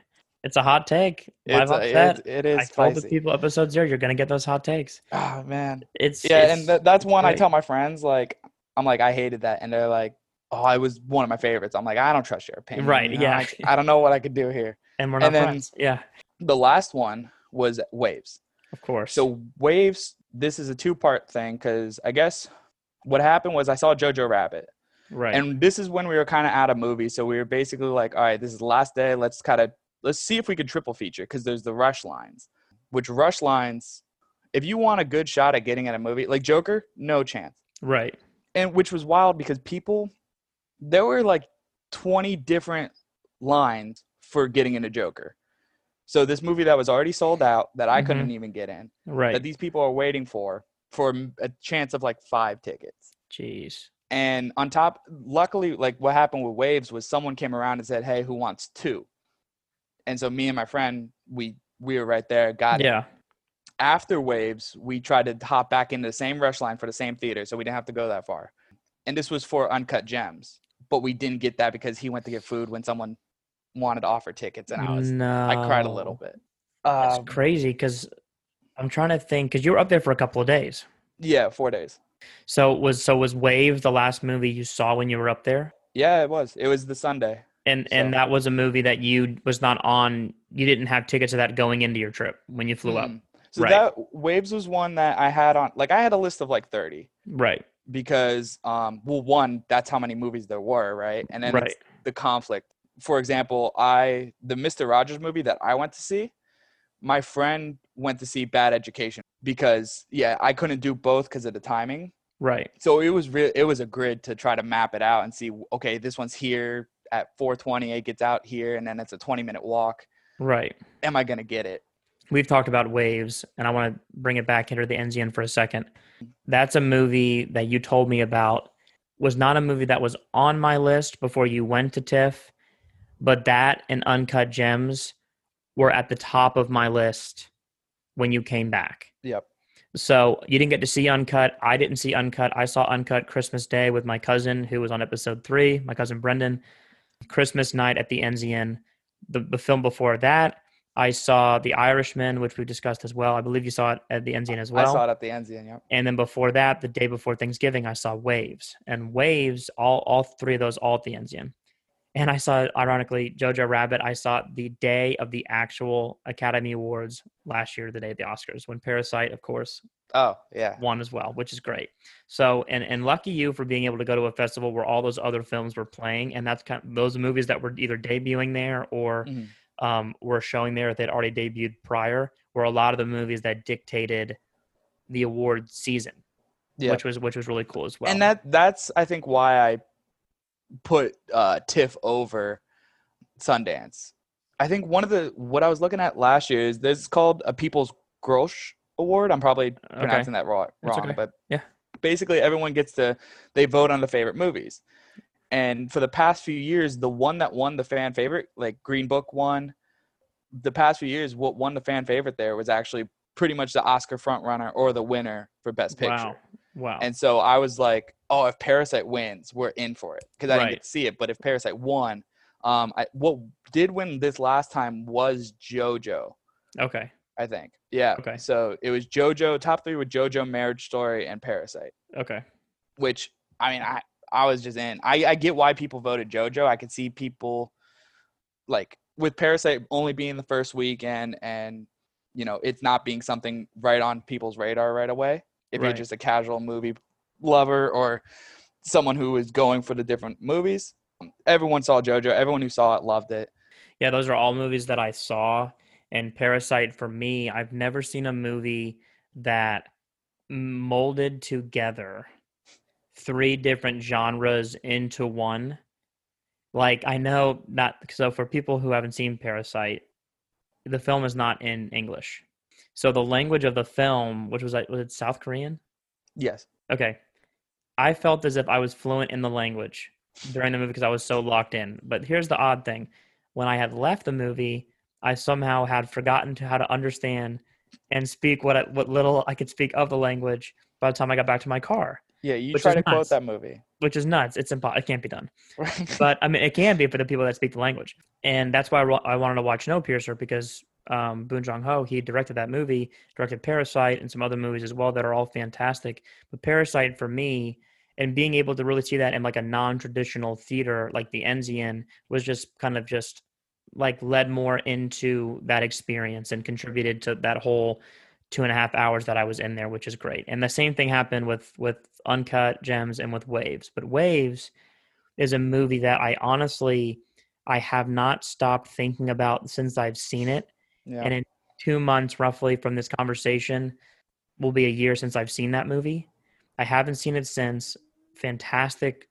It's a hot take. Live it's, a- it's it is I told the people episode zero, you're gonna get those hot takes. Oh man. It's Yeah, it's- and th- that's one I tell my friends. Like, I'm like, I hated that, and they're like, "Oh, I was one of my favorites." I'm like, I don't trust your opinion. Right, you know? yeah. I, I don't know what I could do here. and we're not and then- friends. Yeah, The last one was Waves. of course. So Waves, this is a two part thing because I guess what happened was I saw Jojo Rabbit, right. and this is when we were kind of out of movies. So we were basically like, all right, this is the last day. Let's kind of let's see if we could triple feature because there's the rush lines, which rush lines. If you want a good shot at getting at a movie like Joker, no chance. right. and which was wild because people there were like 20 different lines for getting into joker so this movie that was already sold out that i couldn't mm-hmm. even get in Right. that these people are waiting for for a chance of like five tickets Jeez. and on top luckily like what happened with waves was someone came around and said hey who wants two and so me and my friend we we were right there got it Yeah. after waves we tried to hop back into the same rush line for the same theater so we didn't have to go that far and this was for uncut gems but we didn't get that because he went to get food when someone wanted to offer tickets and i was no. i cried a little bit That's um, crazy because I'm trying to think because you were up there for a couple of days. yeah four days So was so was Wave the last movie you saw when you were up there? yeah it was it was the sunday And and that was a movie that you was not on. You didn't have tickets to that going into your trip when you flew up. Mhm. So Right. that Waves was one that I had on like I had a list of like 30 Right. because um well one that's how many movies there were, right? And then Right. the conflict. For example, I the Mr. Rogers movie that I went to see, my friend went to see Bad Education because yeah, I couldn't do both because of the timing. Right. So it was real it was a grid to try to map it out and see okay, this one's here at 420, it gets out here and then it's a 20 minute walk. Right. Am I going to get it? We've talked about waves, and I want to bring it back into the Enzian for a second. That's a movie that you told me about. Was not a movie that was on my list before you went to TIFF, but that and Uncut Gems were at the top of my list when you came back. Yep. So you didn't get to see Uncut. I didn't see Uncut. I saw Uncut Christmas Day with my cousin who was on episode three, my cousin Brendan. Christmas night at the Enzian. The, the film before that, I saw The Irishman, which we discussed as well. I believe you saw it at the Enzian as well. I saw it at the Enzian, yep. And then before that, the day before Thanksgiving, I saw Waves. And Waves, all all three of those, all at the Enzian. And I saw, ironically, Jojo Rabbit. I saw it the day of the actual Academy Awards last year, the day of the Oscars, when Parasite, of course, Oh, yeah. won as well, which is great. So, and and lucky you for being able to go to a festival where all those other films were playing, and that's kind of those movies that were either debuting there or Mhm. um, were showing there if they'd already debuted prior. Were a lot of the movies that dictated the award season, Yeah. which was which was really cool as well. and that that's I think why I put uh TIFF over Sundance. I think one of the what I was looking at last year is this is called a People's Grosh Award. I'm probably pronouncing that wrong, wrong okay. but Yeah. basically everyone gets to they vote on the favorite movies. And for the past few years, the one that won the fan favorite, like Green Book won, the past few years, what won the fan favorite there was actually pretty much the Oscar frontrunner or the winner for Best Picture. wow, wow, And so I was like, oh, if Parasite wins, we're in for it because I didn't get to see it. But if Parasite won, um, I, what did win this last time was JoJo, okay, I think. Yeah. Okay. So it was JoJo. Top three with JoJo, Marriage Story, and Parasite. okay, Which I mean, I I was just in. I I get why people voted JoJo. I could see people like with Parasite only being the first weekend and you know it's not being something right on people's radar right away. If you're just a casual movie lover or someone who is going for the different movies, everyone saw JoJo. Everyone who saw it loved it. yeah. Those are all movies that I saw. And Parasite for me, I've never seen a movie that molded together three different genres into one. Like I know that so for people who haven't seen Parasite, the film is not in English. So the language of the film, which was like was it South Korean? Yes. Okay. I felt as if I was fluent in the language during the movie because I was so locked in. But here's the odd thing. When I had left the movie, I somehow had forgotten to how to understand and speak what I, what little I could speak of the language by the time I got back to my car, Yeah, you try to quote that movie. which is nuts. It's impossible. It can't be done. But I mean, it can be for the people that speak the language. And that's why I I wanted to watch Snowpiercer because um, Bong Joon Ho, he directed that movie, directed Parasite and some other movies as well that are all fantastic. But Parasite for me, and being able to really see that in like a non-traditional theater like the Enzian was just kind of just like led more into that experience and contributed to that whole two and a half hours that I was in there, which is great. And the same thing happened with with Uncut Gems and with Waves. But Waves is a movie that I honestly I have not stopped thinking about since I've seen it. yeah. And in two months, roughly from this conversation, will be a year since I've seen that movie. I haven't seen it since. Fantastic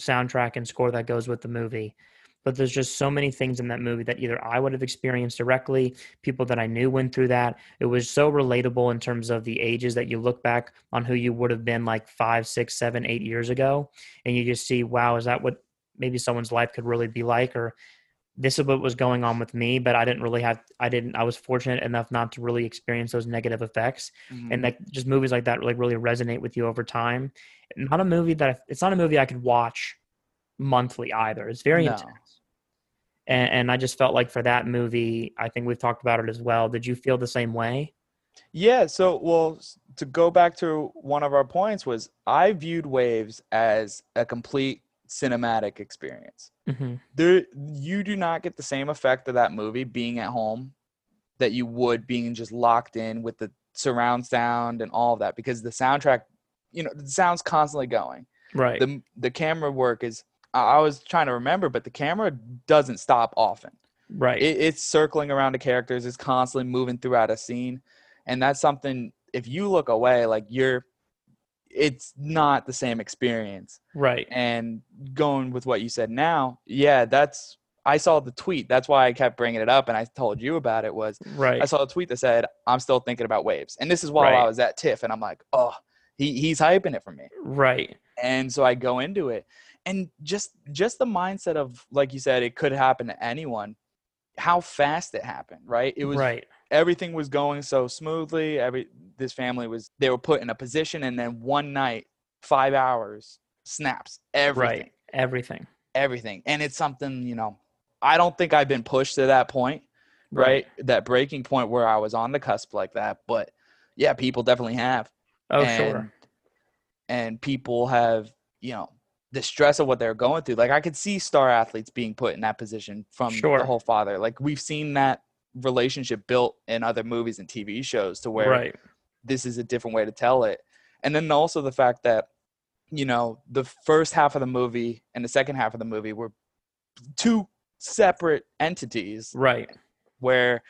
soundtrack and score that goes with the movie. But there's just so many things in that movie that either I would have experienced directly, people that I knew went through that. It was so relatable in terms of the ages that you look back on who you would have been like five, six, seven, eight years ago. And you just see, wow, is that what maybe someone's life could really be like? Or this is what was going on with me, but I didn't really have, I didn't, I was fortunate enough not to really experience those negative effects. Mhm. And like just movies like that like really resonate with you over time. Not a movie that, I, it's not a movie I could watch monthly either. It's very No. intense. And, and I just felt like for that movie, I think we've talked about it as well. Did you feel the same way? Yeah, so well, to go back to one of our points was I viewed Waves as a complete cinematic experience. Mm-hmm. There you do not get the same effect of that movie being at home that you would being just locked in with the surround sound and all of that because the soundtrack, you know, the sound's constantly going. Right. The the camera work is I I was trying to remember, but the camera doesn't stop often. right. It, it's circling around the characters, it's constantly moving throughout a scene. And that's something if you look away, like you're it's not the same experience. right. And going with what you said now, yeah, that's I saw the tweet. That's why I kept bringing it up and I told you about it was Right. I saw a tweet that said, I'm still thinking about waves. And this is while I was at TIFF and I'm like, oh, he, he's hyping it for me. right. And so I go into it. And just just the mindset of, like you said, it could happen to anyone, how fast it happened, right? It was right. Everything was going so smoothly. Every this family was they were put in a position and then one night, five hours, snaps. Everything. Right. Everything. Everything. And it's something, you know, I don't think I've been pushed to that point right? That breaking point where I was on the cusp like that. But yeah, people definitely have. Oh, and, sure. And people have, you know, the stress of what they're going through. Like I could see star athletes being put in that position from Sure. the whole father. Like we've seen that relationship built in other movies and TV shows to where Right. this is a different way to tell it. And then also the fact that, you know, the first half of the movie and the second half of the movie were two separate entities Right. where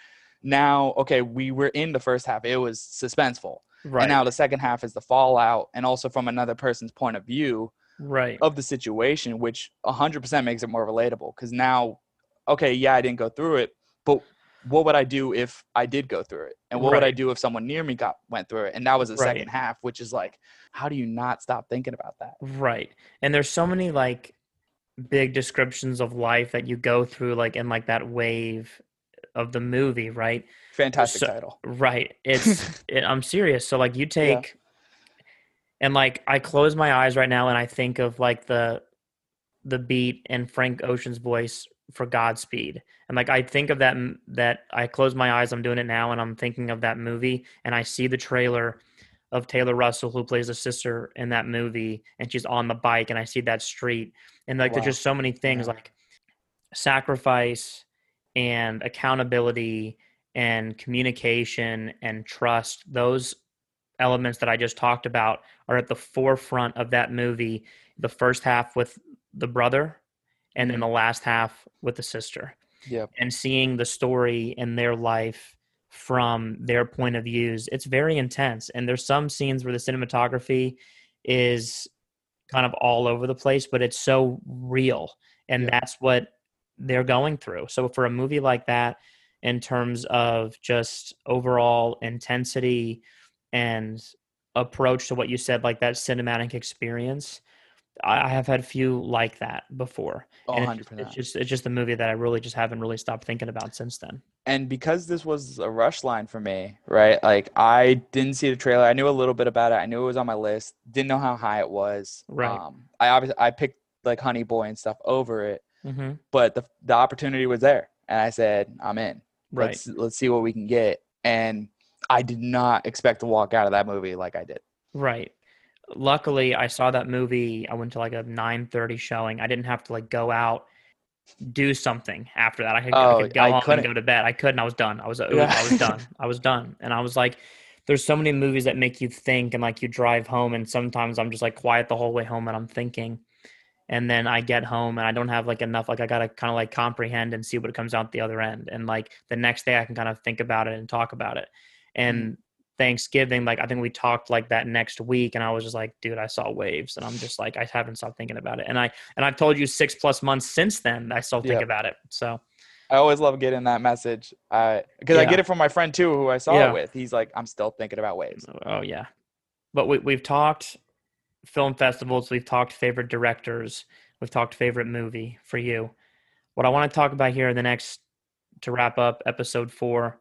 now okay we were in the first half it was suspenseful Right. and now the second half is the fallout and also from another person's point of view right. of the situation which 100% makes it more relatable because now okay yeah i didn't go through it but what would i do if i did go through it and what would i do if someone near me got went through it and that was the Right. second half which is like how do you not stop thinking about that Right. And there's so many like big descriptions of life that you go through like in like that wave of the movie, right? fantastic So- title Right. It's it, I'm serious. So like you take and like I close my eyes right now and I think of like the the beat and Frank Ocean's voice for Godspeed. And like I think of that that I close my eyes, I'm doing it now and I'm thinking of that movie and I see the trailer of Taylor Russell who plays the sister in that movie and she's on the bike and I see that street and like Wow. there's just so many things Yeah. like sacrifice and accountability and communication and trust those elements that i just talked about are at the forefront of that movie the first half with the brother and then mm-hmm. the last half with the sister. Yep. and seeing the story in their life from their point of views it's very intense. And there's some scenes where the cinematography is kind of all over the place but it's so real. And Yeah. that's what they're going through. So for a movie like that in terms of just overall intensity and approach to what you said like that cinematic experience i I have had a few like that before Oh, and 100%. it's, it's just it's just a movie that I really just haven't really stopped thinking about since then. and because this was a rush line for me, right? Like I didn't see the trailer. I knew a little bit about it. I knew it was on my list. Didn't know how high it was. Right. Um, I obviously I picked like Honey Boy and stuff over it, Mm-hmm. but the the opportunity was there, and I said I'm in. Right. Let's let's see what we can get. And I did not expect to walk out of that movie like I did. Right. Luckily, I saw that movie. I went to like a nine thirty showing. I didn't have to like go out, do something after that. I could, I Oh, could go I home and go to bed. I couldn't. I was done. I was. was- Yeah. I was done. I was done. And I was like, there's so many movies that make you think, and like you drive home, and sometimes I'm just like quiet the whole way home, and I'm thinking. And then I get home and I don't have like enough, like I gotta kind of like comprehend and see what comes out the other end. And like the next day I can kind of think about it and talk about it. And mm-hmm. Thanksgiving, like I think we talked like that next week, and I was just like, dude, I saw waves, and I'm just like, I haven't stopped thinking about it. And I and I've told you six plus months since then, I still think Yep. about it. So I always love getting that message. I because I Yeah. get it from my friend too, who I saw Yeah. it with. He's like, I'm still thinking about waves. Oh yeah, but we we've talked film festivals. We've talked favorite directors. We've talked favorite movie for you. What I want to talk about here in the next to wrap up episode four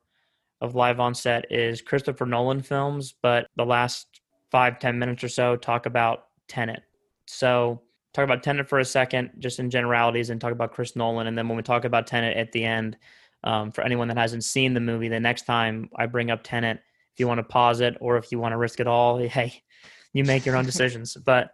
of Live on Set is Christopher Nolan films, but the last five ten minutes or so talk about Tenet. So talk about Tenet for a second, just in generalities, and talk about Chris Nolan, and then when we talk about Tenet at the end, um, for anyone that hasn't seen the movie, the next time I bring up Tenet, if you want to pause it or if you want to risk it all, hey, you make your own decisions. but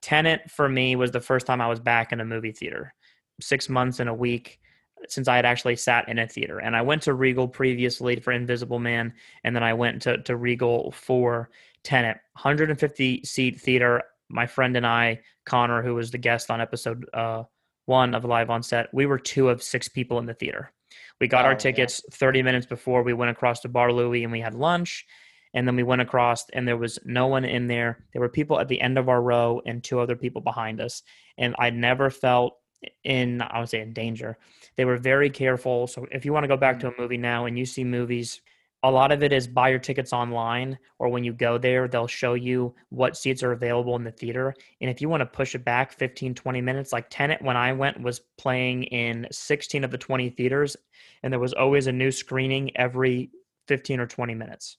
Tenet for me was the first time I was back in a movie theater. Six months in a week. Since I had actually sat in a theater. And I went to Regal previously for Invisible Man, and then I went to, to Regal for Tenet, 150 seat theater. My friend and I, Connor, who was the guest on episode uh, one of Live on Set, we were two of six people in the theater. We got Oh, our yeah. tickets 30 minutes before we went across to Bar Louie and we had lunch. And then we went across and there was no one in there. There were people at the end of our row and two other people behind us. And I never felt in, I would say, in danger. They were very careful. So if you want to go back mm-hmm. to a movie now and you see movies, a lot of it is buy your tickets online or when you go there, they'll show you what seats are available in the theater. And if you want to push it back 15, 20 minutes, like Tenet, when I went, was playing in 16 of the 20 theaters, and there was always a new screening every 15 or 20 minutes.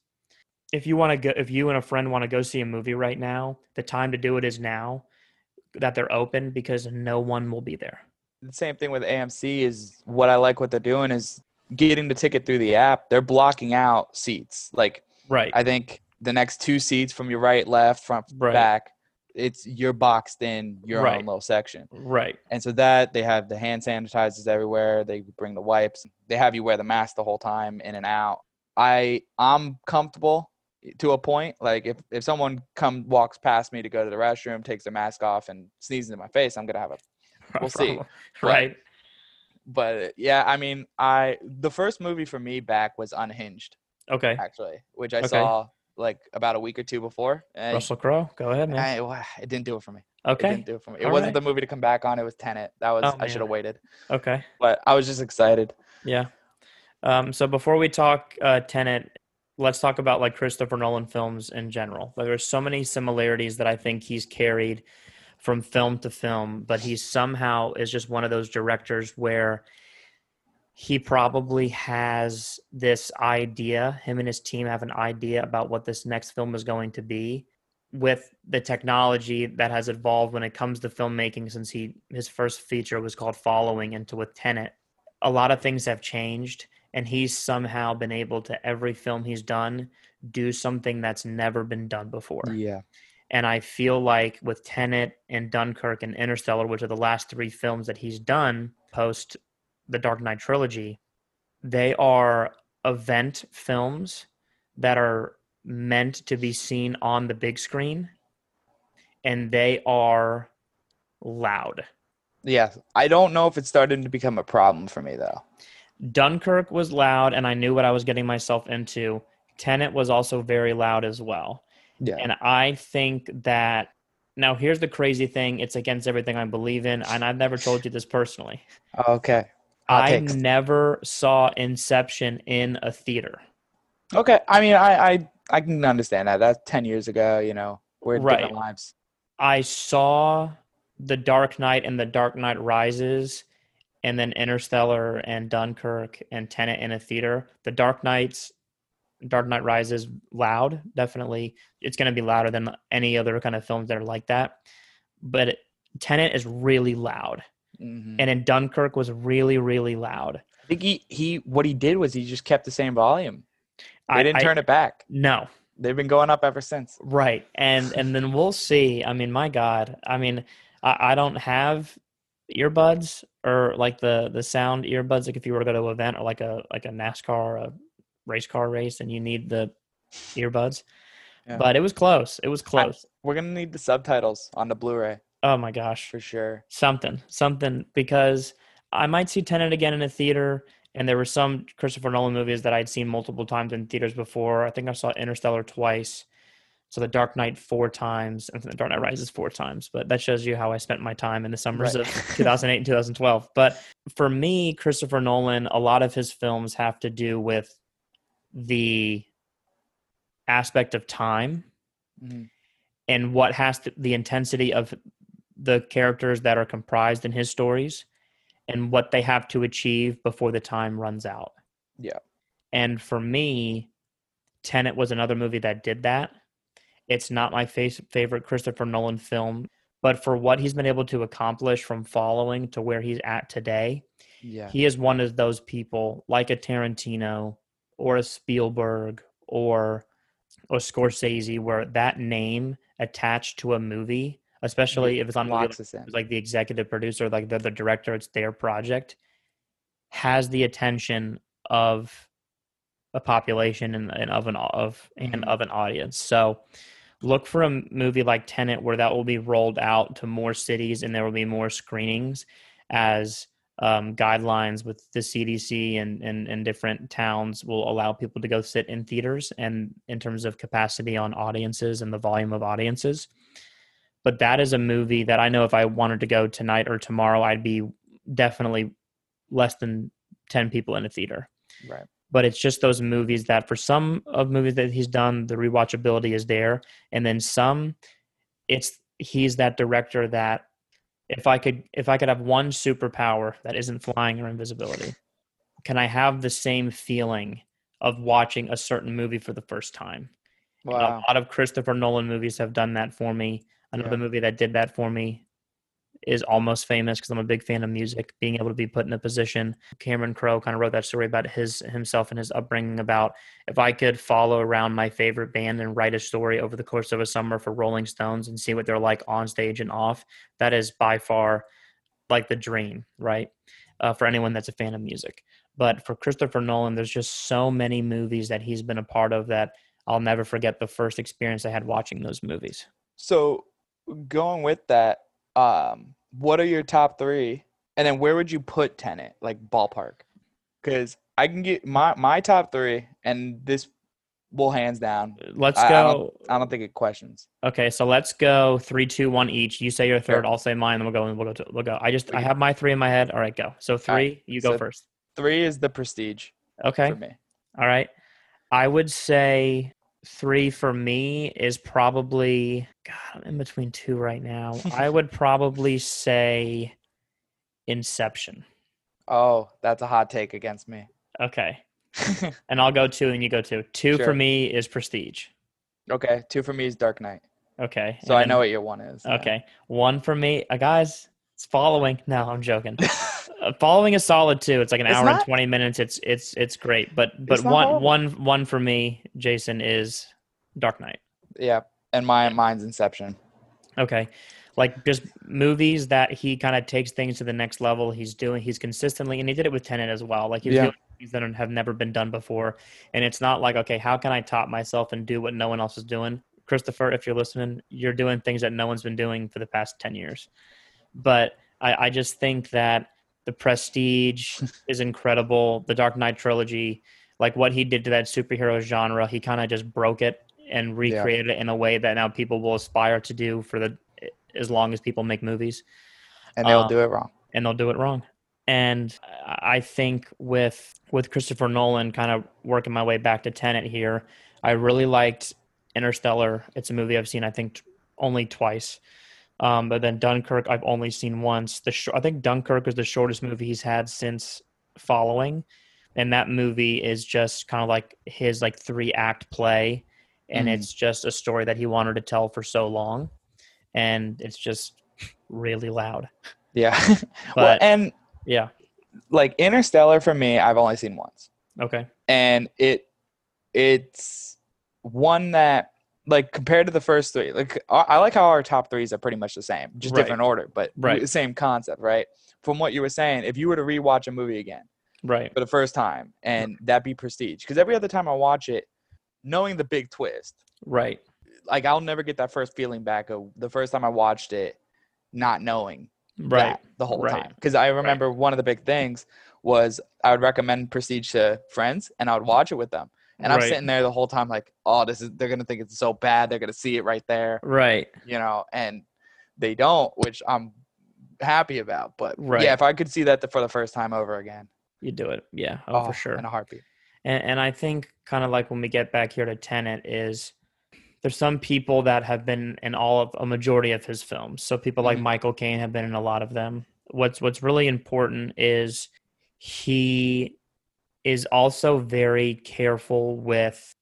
If you want to go, if you and a friend want to go see a movie right now, the time to do it is now that they're open because no one will be there. the same thing with AMC is what I like what they're doing is getting the ticket through the app. They're blocking out seats. Like Right. I think the next two seats from your right, left, front, Right. back, it's you're boxed in your Right. own little section. right. And so that they have the hand sanitizers everywhere. They bring the wipes. They have you wear the mask the whole time in and out. I I'm comfortable to a point. Like if if someone come walks past me to go to the restroom, takes their mask off and sneezes in my face, I'm gonna have a We'll see. Right. but yeah, I mean, I the first movie for me back was Unhinged, Okay. actually, which I Okay. saw like about a week or two before. And Russell Crowe. Go ahead, man. I, well, it didn't do it for me. It Okay. didn't do it for me. It All wasn't right. the movie to come back on. It was Tenet. That was Oh, I should have waited. Okay. But I was just excited. Yeah. Um, so before we talk uh, Tenet, let's talk about like Christopher Nolan films in general. Like, there's so many similarities that I think he's carried from film to film, but he somehow is just one of those directors where he probably has this idea. Him and his team have an idea about what this next film is going to be. With the technology that has evolved when it comes to filmmaking, since he his first feature was called Following, into with Tenet, a lot of things have changed and he's somehow been able to every film he's done do something that's never been done before Yeah. and i feel like with tenet and dunkirk and interstellar which are the last three films that he's done post the dark knight trilogy they are event films that are meant to be seen on the big screen and they are loud Yeah. I don't know if it's starting to become a problem for me though. Dunkirk was loud, and I knew what I was getting myself into. Tenet was also very loud as well. Yeah. And I think that now here's the crazy thing it's against everything I believe in, and I've never told you this personally. Okay. I never saw Inception in a theater. Okay. I mean, I I I can understand that. That's ten years ago. You know, we're in different lives. I saw The Dark Knight and The Dark Knight Rises, and then Interstellar and Dunkirk and Tenet in a theater. The Dark Knight's Dark Knight Rises loud, definitely. It's going to be louder than any other kind of films that are like that. But Tenet is really loud, Mhm. and in Dunkirk was really really loud. I think he he what he did was he just kept the same volume. They I didn't I- turn it back. No, They've been going up ever since. Right. And and then we'll see. I mean, my God. I mean, I, I don't have earbuds or like the the sound earbuds like if you were to go to an event or like a like a NASCAR or a race car race and you need the earbuds. Yeah. But it was close. It was close. We're gonna need the subtitles on the Blu-ray oh my gosh. for sure. Something. Something because I might see Tenet again in a theater and there were some Christopher Nolan movies that I'd seen multiple times in theaters before. I think I saw Interstellar twice. So The Dark Knight four times, and The Dark Knight Rises four times. But that shows you how I spent my time in the summers Right. of 2008 and 2012. But for me, Christopher Nolan, a lot of his films have to do with the aspect of time Mhm. and what has to the intensity of the characters that are comprised in his stories and what they have to achieve before the time runs out. Yeah. And for me, Tenet was another movie that did that. It's not my face, favorite Christopher Nolan film, but for what he's been able to accomplish from following to where he's at today, Yeah. he is one of those people like a Tarantino or a Spielberg or or Scorsese where that name attached to a movie, especially if it's on movie locks like the executive producer, like they're the director, it's their project. has the attention of a population and, and of an of and Mhm. of an audience. So look for a movie like Tenet where that will be rolled out to more cities and there will be more screenings as um, guidelines with the CDC and, and and different towns will allow people to go sit in theaters and in terms of capacity on audiences and the volume of audiences. But that is a movie that I know if I wanted to go tonight or tomorrow, I'd be definitely less than 10 people in a theater Right. But it's just those movies that for some of movies that he's done the rewatchability is there and then some it's he's that director that if i could if i could have one superpower that isn't flying or invisibility can i have the same feeling of watching a certain movie for the first time Wow. a lot of christopher nolan movies have done that for me another Yeah. movie that did that for me is almost famous because I'm a big fan of music. Being able to be put in a position, Cameron Crowe kind of wrote that story about his himself and his upbringing. About if I could follow around my favorite band and write a story over the course of a summer for Rolling Stones and see what they're like on stage and off, that is by far like the dream, right? Uh, for anyone that's a fan of music. But for Christopher Nolan, there's just so many movies that he's been a part of that I'll never forget the first experience I had watching those movies. So going with that, um, what are your top three? And then where would you put Tenet, like ballpark? Because I can get my my top three, and this will hands down. Let's I- I go. don't- I don't think it questions. Okay, so let's go three, two, one each. You say your third, Sure. I'll say mine, then we'll go and we'll go to we'll go. I just I have my three in my head. All right, go. So three, you go so- first. Three is the Prestige Okay. for me. All right. I would say three for me is probably God, I'm in between two right now. I would probably say Inception. Oh, that's a hot take against me. Okay. And I'll go two and you go two. Two for me is Prestige. okay, two for me is Dark Knight. Okay. So I know what your one is. yeah. Okay. One for me. Uh, guys, it's following. No, I'm joking. Uh, following is solid too. It's like an It's hour and 20 minutes. It's it's it's great. But but It's not one horrible. one one for me, Jason is Dark Knight. yeah, and my mine's Inception. Okay. Like just movies that he kind of takes things to the next level. He's doing he's consistently and he did it with Tenet as well. Like he's Yeah. doing things that have never been done before. And it's not like, okay, how can I top myself and do what no one else is doing? Christopher, if you're listening, you're doing things that no one's been doing for the past 10 years. But I, I just think that the prestige is incredible. The Dark Knight trilogy, like what he did to that superhero genre, he kind of just broke it and recreated it in a way that now people will aspire to do for the as long as people make movies And they'll Um, do it wrong. and they'll do it wrong. And I I think with with Christopher Nolan, kind of working my way back to Tenet here, I really liked Interstellar. It's a movie I've seen I think t- only twice. Um, but then Dunkirk I've only seen once. The sh- I think Dunkirk is the shortest movie he's had since Following, and that movie is just kind of like his like three act play, and Mhm. it's just a story that he wanted to tell for so long, and it's just really loud. Yeah. well, and yeah, like Interstellar for me, I've only seen once. okay, and it it's one that like compared to the first three like i I like how our top threes are pretty much the same just Right. different order but Right. same concept right from what you were saying if you were to rewatch a movie again right, for the first time and that be prestige because every other time i watch it knowing the big twist right, like i'll never get that first feeling back of the first time i watched it not knowing right, that the whole right, time. Because I remember one of the big things was I would recommend Prestige to friends and I would watch it with them. And I'm Right. sitting there the whole time like, oh, this is they're gonna think it's so bad. They're gonna see it right there, right, you know, and they don't, which I'm happy about. But Right. yeah, if I could see that the, for the first time over again, you'd do it, yeah, oh, for sure. in a heartbeat. And, and I think kind of like when we get back here to Tenet is there's some people that have been in all of a majority of his films. So people like Mhm. Michael Caine have been in a lot of them. What's what's really important is he is also very careful with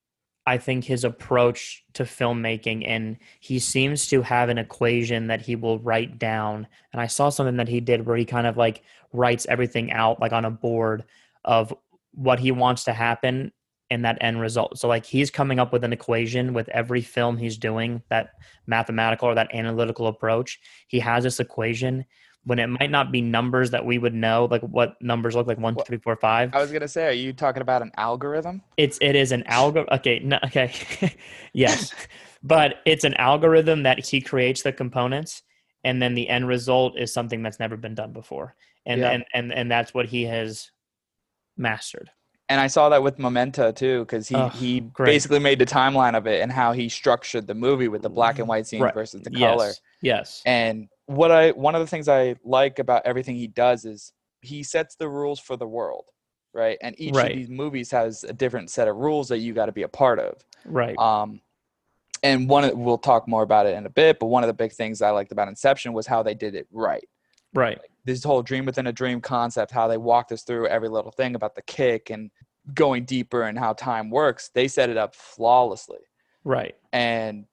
I think his approach to filmmaking and he seems to have an equation that he will write down. And I saw something that he did where he kind of like writes everything out like on a board of what he wants to happen in that end result. So like he's coming up with an equation with every film he's doing, that mathematical or that analytical approach. He has this equation when it might not be numbers that we would know, like what numbers look like one, two, three, four, five. I was gonna say, are you talking about an algorithm? It's it is an algorithm. Okay, no, okay, yes, but it's an algorithm that he creates the components, and then the end result is something that's never been done before, and Yeah. and and and that's what he has mastered. And I saw that with Memento too, because he Ugh, he great. basically made the timeline of it and how he structured the movie with the black and white scenes Right. versus the color. Yes, yes, And what I one of the things I like about everything he does is he sets the rules for the world, right? And each Right. of these movies has a different set of rules that you got to be a part of. right, Um, and one of, we'll talk more about it in a bit, but one of the big things I liked about Inception was how they did it right. right, This whole dream within a dream concept, how they walked us through every little thing about the kick and going deeper and how time works. They set it up flawlessly right, and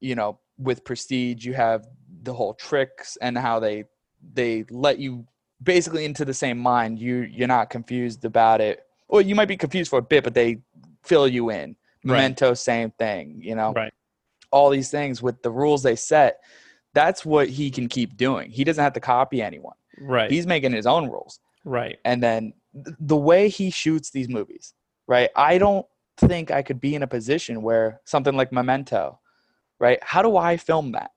you know with prestige you have the whole tricks and how they they let you basically into the same mind. You you're not confused about it. Or you might be confused for a bit but they fill you in. Right. memento same thing you know? Right, all these things with the rules they set that's what he can keep doing. He doesn't have to copy anyone. Right, he's making his own rules. Right, and then th- the way he shoots these movies right? I don't think i could be in a position where something like memento right? How do i film that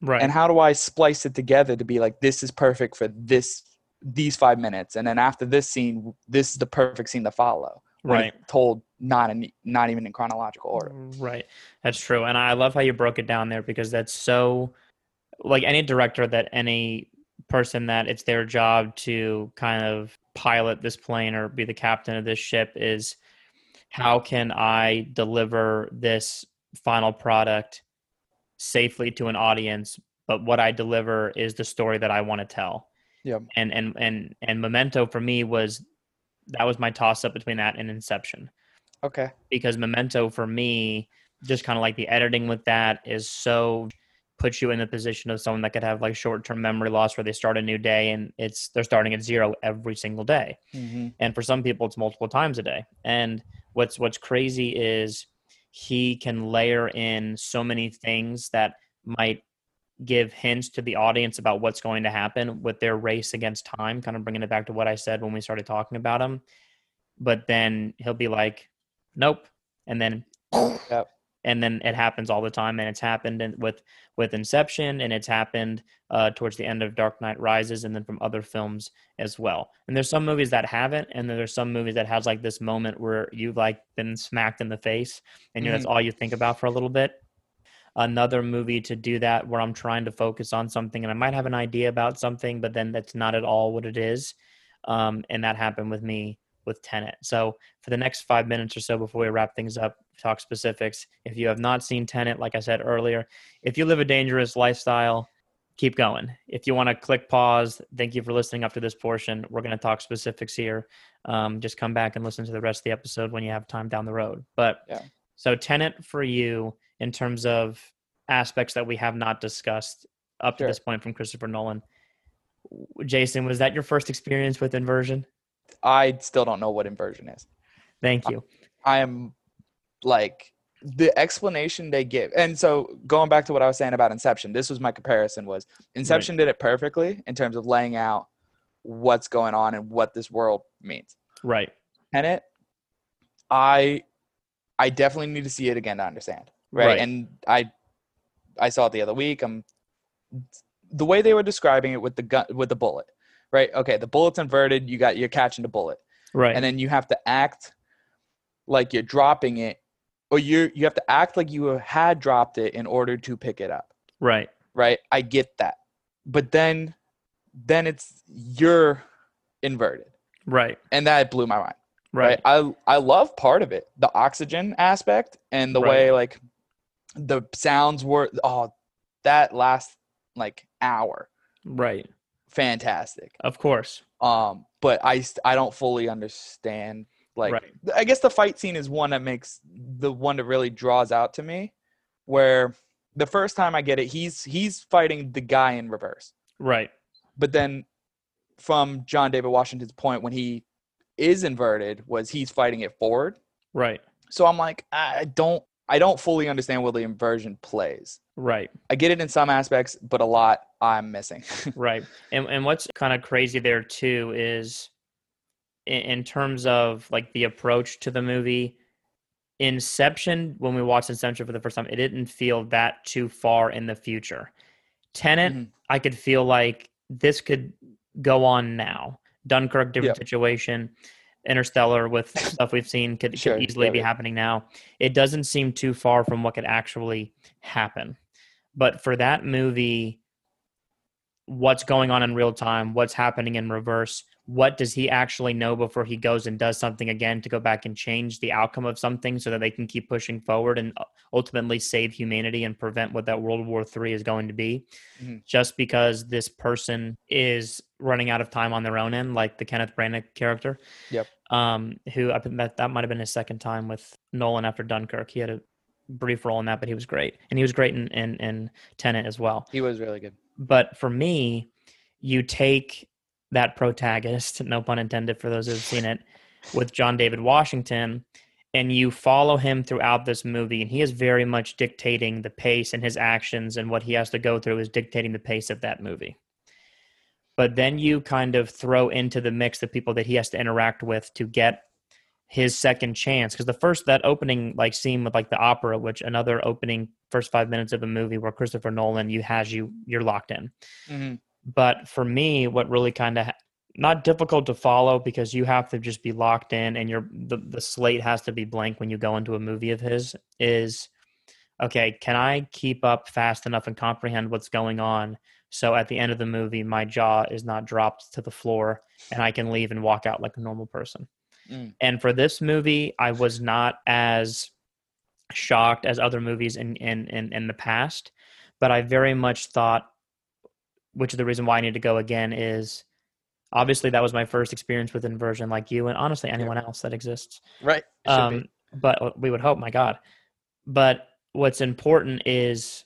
right, and how do i splice it together to be like this is perfect for this these five minutes and then after this scene this is the perfect scene to follow right. told not in not even in chronological order Right. That's true. And I love how you broke it down there because that's so like any director that any person that it's their job to kind of pilot this plane or be the captain of this ship is how can I deliver this final product safely to an audience but what I deliver is the story that I want to tell. Yeah. And and and and Memento for me was that was my toss up between that and Inception okay because Memento for me, just kind of like the editing with that is so puts you in the position of someone that could have like short term memory loss where they start a new day and it's they're starting at zero every single day. mm-hmm. And for some people it's multiple times a day. And what's what's crazy is he can layer in so many things that might give hints to the audience about what's going to happen with their race against time, kind of bringing it back to what I said when we started talking about him. But then he'll be like, nope. And then, Yep. And then it happens all the time. And it's happened in, with, with Inception and it's happened uh, towards the end of Dark Knight Rises and then from other films as well. And there's some movies that haven't. And then there's some movies that has like this moment where you've like been smacked in the face and you know, that's all you think about for a little bit another movie to do that where I'm trying to focus on something and I might have an idea about something, but then that's not at all what it is. Um, and that happened with me with Tenet. So for the next five minutes or so before we wrap things up, talk specifics. If you have not seen Tenet, like I said earlier, if you live a dangerous lifestyle, keep going. If you want to click pause, thank you for listening up to this portion. We're going to talk specifics here. Um, just come back and listen to the rest of the episode when you have time down the road. But Yeah. so Tenet for you in terms of aspects that we have not discussed up to this point from Christopher Nolan. Jason, was that your first experience with inversion? I still don't know what inversion is Thank you. I am like the explanation they give. And so going back to what I was saying about Inception, this was my comparison was Inception did it perfectly in terms of laying out what's going on and what this world means. Right. and it I I definitely need to see it again to understand. Right. Right. And I I saw it the other week. I'm the way they were describing it with the gun with the bullet. Right. Okay, the bullet's inverted, you got you're catching the bullet Right. and then you have to act like you're dropping it or you you have to act like you had dropped it in order to pick it up right. right i get that but then then it's you're inverted Right. and that blew my mind Right. right, i i love part of it the oxygen aspect and the way like the sounds were oh that last like hour Right. Fantastic Of course. um but i i don't fully understand like Right. i guess the fight scene is one that makes the one that really draws out to me where the first time i get it he's he's fighting the guy in reverse Right. but then from john david washington's point when he is inverted was he's fighting it forward Right. so i'm like i don't I don't fully understand where the inversion plays. Right. I get it in some aspects, but a lot I'm missing. right. And and what's kind of crazy there too is in, in terms of like the approach to the movie. Inception, when we watched Inception for the first time, it didn't feel that too far in the future. Tenet, Mhm. I could feel like this could go on now. Dunkirk, different Yep. situation. Interstellar with stuff we've seen could, Sure, could easily yeah, be yeah. happening now. It doesn't seem too far from what could actually happen. But for that movie, what's going on in real time, what's happening in reverse, what does he actually know before he goes and does something again to go back and change the outcome of something so that they can keep pushing forward and uh, ultimately save humanity and prevent what that World War III is going to be? Mhm. Just because this person is running out of time on their own end, like the Kenneth Branagh character. Yep. Um, who I that that might have been his second time with Nolan after Dunkirk. He had a brief role in that, but he was great, and he was great in in, in Tenet as well he was really good. But for me, you take that protagonist, no pun intended for those who've seen it, with John David Washington, and you follow him throughout this movie, and he is very much dictating the pace and his actions and what he has to go through is dictating the pace of that movie. But then you kind of throw into the mix the people that he has to interact with to get his second chance because the first that opening like scene with like the opera which another opening first five minutes of the movie where christopher nolan you has you you're locked in Mhm. but for me what really kind of not difficult to follow because you have to just be locked in and your the, the slate has to be blank when you go into a movie of his is okay can i keep up fast enough and comprehend what's going on so at the end of the movie my jaw is not dropped to the floor and i can leave and walk out like a normal person Mm. and for this movie i was not as shocked as other movies in in in, in the past but i very much thought which is the reason why i need to go again is obviously that was my first experience with inversion like you and honestly anyone else that exists Right. It should be. um, but we would hope my god but what's important is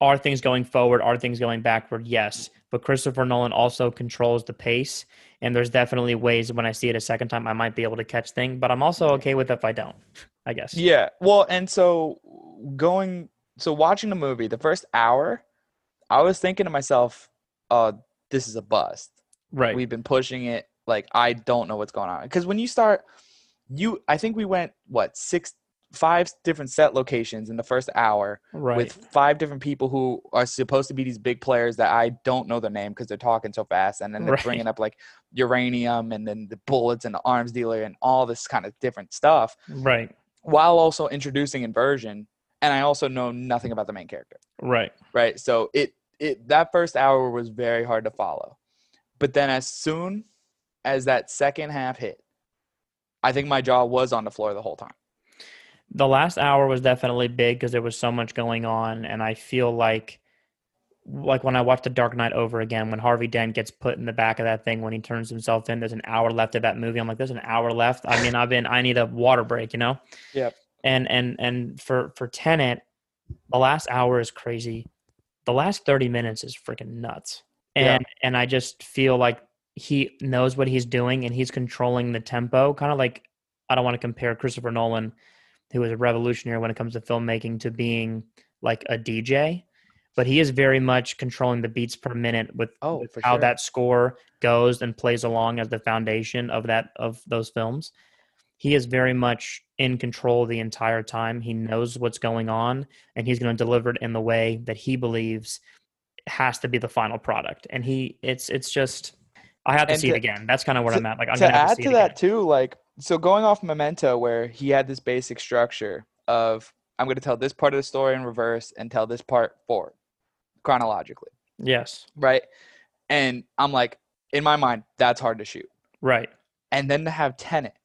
are things going forward are things going backward yes but christopher nolan also controls the pace and there's definitely ways when i see it a second time i might be able to catch things but i'm also okay with if i don't i guess Yeah. Well, and so going, so watching the movie, the first hour, I was thinking to myself, uh, this is a bust. right We've been pushing it. Like, I don't know what's going on. Because when you start, you, I think we went, what, six, five different set locations in the first hour right. with five different people who are supposed to be these big players that I don't know their name because they're talking so fast. And then they're Right. bringing up like uranium and then the bullets and the arms dealer and all this kind of different stuff right. while also introducing inversion and i also know nothing about the main character. Right. Right so it it that first hour was very hard to follow. But then as soon as that second half hit i think my jaw was on the floor the whole time the last hour was definitely big because there was so much going on and i feel like like when i watched the dark knight over again when harvey dent gets put in the back of that thing when he turns himself in there's an hour left of that movie. I'm like there's an hour left? I mean i've been i need a water break you know? Yep. and and and for for Tenet the last hour is crazy. The last 30 minutes is freaking nuts. Yeah. and and i just feel like he knows what he's doing and he's controlling the tempo kind of like i don't want to compare christopher nolan who was a revolutionary when it comes to filmmaking to being like a dj but he is very much controlling the beats per minute with, Oh, with how sure. that score goes and plays along as the foundation of that of those films. He is very much in control the entire time. He knows what's going on and he's going to deliver it in the way that he believes has to be the final product. And he it's it's just i have to And see to- it again. That's kind of where to- i'm at. Like i'm to gonna add to, to, that again. too like so going off memento where he had this basic structure of i'm going to tell this part of the story in reverse and tell this part forward chronologically. Yes. Right? And i'm like in my mind that's hard to shoot. Right. And then to have Tenet,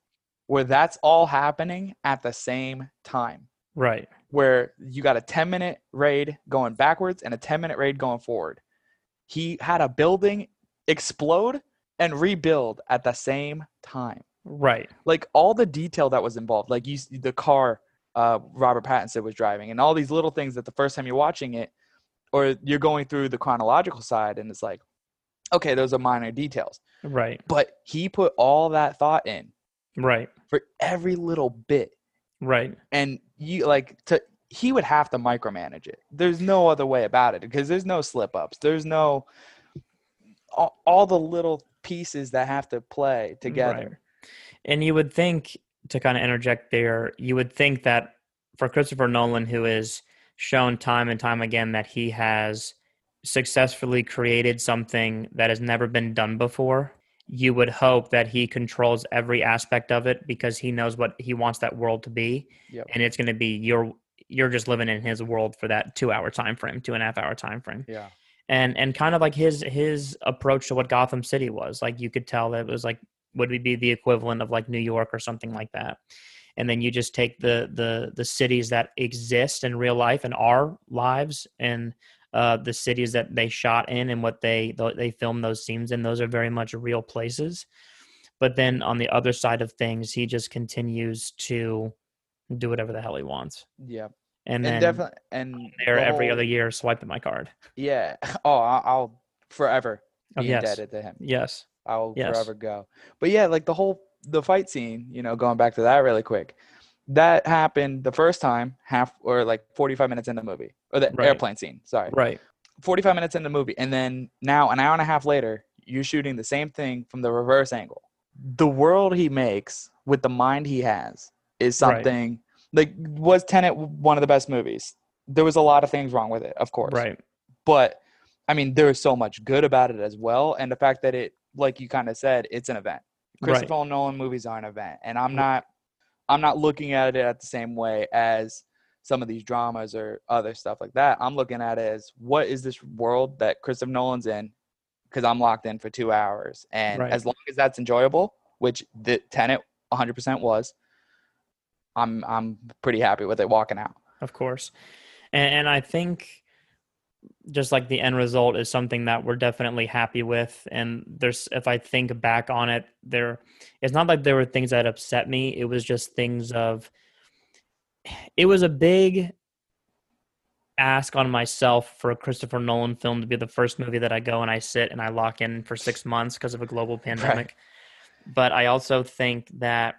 where that's all happening at the same time, right. Where you got a 10 minute raid going backwards and a 10 minute raid going forward. He had a building explode and rebuild at the same time. Right Like all the detail that was involved, like you, the car uh, Robert Pattinson was driving, and all these little things that the first time you're watching it, or you're going through the chronological side, and it's like, okay, those are minor details. right But he put all that thought in right for every little bit right and you like to he would have to micromanage it. There's no other way about it because there's no slip ups. There's no all, all the little pieces that have to play together. And you would think to kind of interject there, you would think that for Christopher Nolan, who is shown time and time again that he has successfully created something that has never been done before, you would hope that he controls every aspect of it because he knows what he wants that world to be. Yep. And it's going to be your you're just living in his world for that two hour time frame, two and a half hour time frame. Yeah. And and kind of like his his approach to what Gotham City was. Like you could tell that it was like would we be the equivalent of like New York or something like that. And then you just take the the the cities that exist in real life and our lives and uh, the cities that they shot in and what they they filmed those scenes in. Those are very much real places. But then on the other side of things, he just continues to do whatever the hell he wants. Yeah. And, And, then definitely and there the every whole- other year swiping my card. Yeah. Oh, I'll, forever Oh, be yes. indebted to him. Yes. I'll Yes. forever go. But yeah, like the whole the fight scene, you know, going back to that really quick. That happened the first time, half or like 45 minutes in the movie. Or the Right. airplane scene, sorry. Right. 45 minutes in the movie. And then now an hour and a half later, you're shooting the same thing from the reverse angle. The world he makes with the mind he has is Right. something like was Tenet one of the best movies? There was a lot of things wrong with it, of course Right. but I mean, there's so much good about it as well, and the fact that it, like you kind of said, it's an event. Right. Christopher Nolan movies are an event, and I'm not, I'm not looking at it at the same way as some of these dramas or other stuff like that. I'm looking at it as what is this world that Christopher Nolan's in? Because I'm locked in for two hours, and Right. as long as that's enjoyable, which the Tenet 100% was, I'm I'm pretty happy with it walking out. Of course. And, and I think just like the end result is something that we're definitely happy with. And there's, if I think back on it, there, it's not like there were things that upset me. It was just things of, it was a big ask on myself for a Christopher Nolan film to be the first movie that I go and I sit and I lock in for six months because of a global pandemic. But I also think that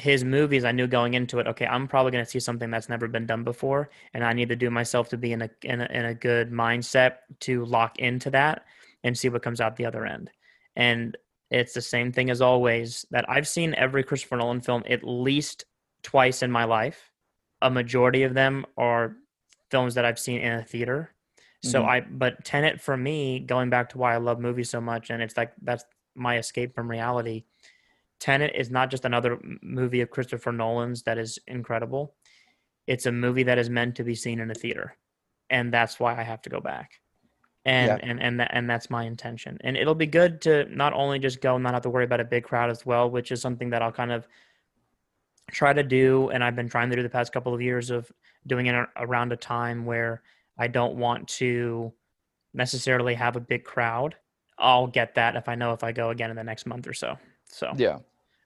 his movies, I knew going into it, okay, I'm probably going to see something that's never been done before, and I need to do myself to be in a, in a in a good mindset to lock into that and see what comes out the other end. And it's the same thing as always that I've seen every Christopher Nolan film at least twice in my life. A majority of them are films that I've seen in a theater. So Mhm. I, but Tenet for me, going back to why I love movies so much, and it's like that's my escape from reality. Tenet is not just another movie of Christopher Nolan's that is incredible. It's a movie that is meant to be seen in a theater, and that's why I have to go back. And Yeah. and and that, and that's my intention. And it'll be good to not only just go and not have to worry about a big crowd as well, which is something that I'll kind of try to do, and I've been trying to do the past couple of years of doing it around a time where I don't want to necessarily have a big crowd. I'll get that if I know if I go again in the next month or so. So Yeah,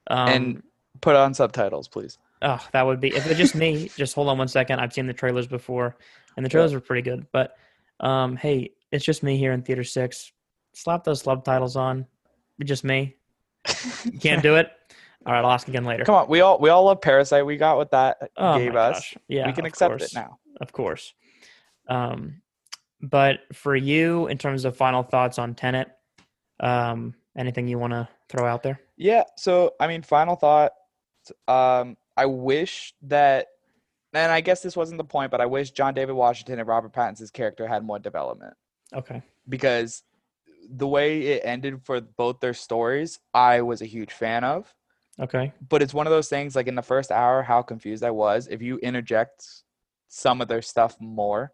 um, and put on subtitles, please. Oh, that would be if it's just me. just hold on one second. I've seen the trailers before, and the Yeah. trailers were pretty good. But um, hey, it's just me here in theater six. Slap those subtitles on. It's just me. You can't do it. All right, I'll ask again later. Come on, we all we all love Parasite. We got what that Oh gave us. gosh. Yeah, we can accept course. it now. Of course. Um, but for you, in terms of final thoughts on Tenet, um, anything you want to throw out there? Yeah. So I mean, final thought. Um, I wish that, and I guess this wasn't the point, but I wish John David Washington and Robert Pattinson's character had more development Okay. because the way it ended for both their stories, I was a huge fan of. Okay. But it's one of those things like in the first hour, how confused I was. If you interject some of their stuff more,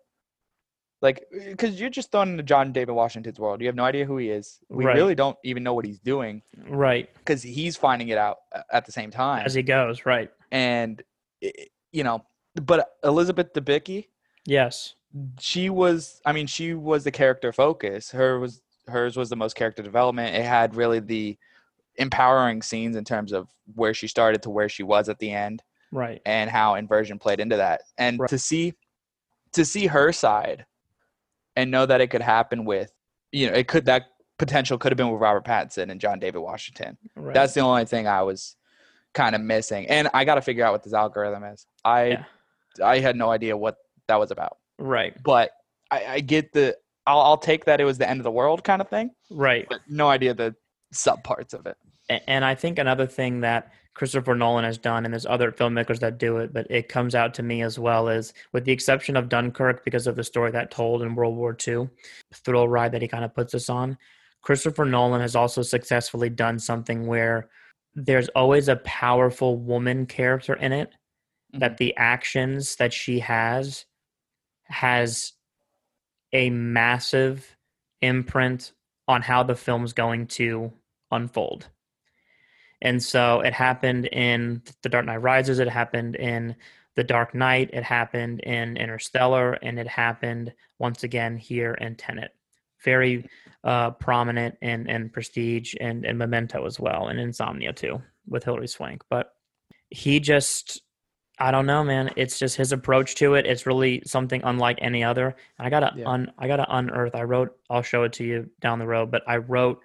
like uh, because you're just thrown into John David Washington's world, you have no idea who he is. We Right. really don't even know what he's doing Right. because he's finding it out uh, at the same time. As he goes. Right. and you know, but Elizabeth Debicki, Yes. she was. I mean, she was the character focus. Her was hers was the most character development. It had really the empowering scenes in terms of where she started to where she was at the end Right. and how inversion played into that and Right. to see to see her side and know that it could happen with you know it could that potential could have been with robert pattinson and john david washington Right. that's the only thing i was kind of missing and i got to figure out what this algorithm is i Yeah. I had no idea what that was about. Right. But I, I get the I'll, I'll take that it was the end of the world kind of thing, Right. but no idea the sub parts of it. And I think another thing that Christopher Nolan has done, and there's other filmmakers that do it, but it comes out to me as well is, with the exception of Dunkirk, because of the story that told in World War II, thrill ride that he kind of puts us on. Christopher Nolan has also successfully done something where there's always a powerful woman character in it that mm-hmm. the actions that she has has a massive imprint on how the film's going to unfold. And so it happened in The Dark Knight Rises, it happened in The Dark Knight, it happened in Interstellar, and it happened once again here in Tenet. Very uh, prominent in, in Prestige and, and Memento as well, and Insomnia too, with Hilary Swank. But he just I don't know, man. It's just his approach to it. It's really something unlike any other. And I gotta Yeah. un I gotta unearth. I wrote. I'll show it to you down the road. But I wrote.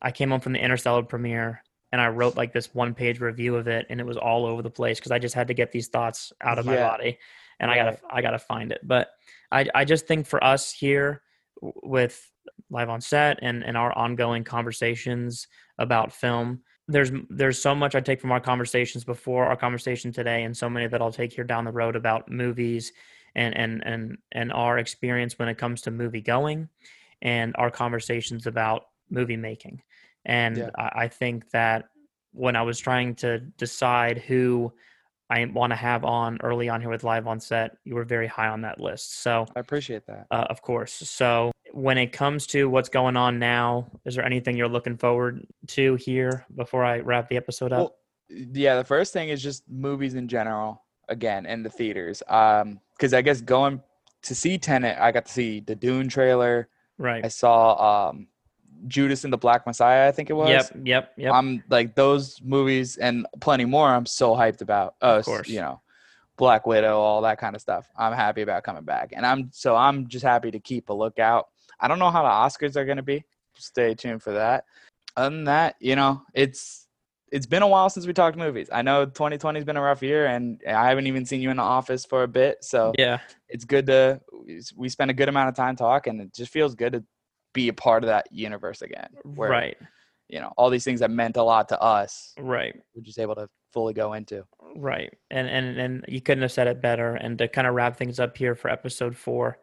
I came home from the Interstellar premiere and I wrote like this one page review of it, and it was all over the place because I just had to get these thoughts out of my body, and I gotta I gotta find it. But I I just think for us here with live on set and and our ongoing conversations about film there's there's so much I take from our conversations before our conversation today, and so many that I'll take here down the road about movies and and and and our experience when it comes to movie going, and our conversations about movie making. And Yeah. I, I think that when I was trying to decide who I want to have on early on here with live on set, you were very high on that list. So I appreciate that. uh, of course. So when it comes to what's going on now, is there anything you're looking forward to here before I wrap the episode up? Well, yeah, the first thing is just movies in general. Again, in the theaters. Um, because I guess going to see Tenet, I got to see the Dune trailer. Right. I saw um Judas and the Black Messiah. I think it was. Yep. Yep. Yep. I'm like those movies and plenty more. I'm so hyped about. Uh, Of course. you know, Black Widow, all that kind of stuff. I'm happy about coming back, and I'm so I'm just happy to keep a lookout. I don't know how the Oscars are going to be. Stay tuned for that. Other than that, you know, it's it's been a while since we talked movies. I know 2020 has been a rough year, and I haven't even seen you in the office for a bit. So yeah. it's good to we spend a good amount of time talking. It just feels good to be a part of that universe again. Where, Right. You know, all these things that meant a lot to us Right. we're just able to fully go into. Right. And and and you couldn't have said it better. And to kind of wrap things up here for episode four,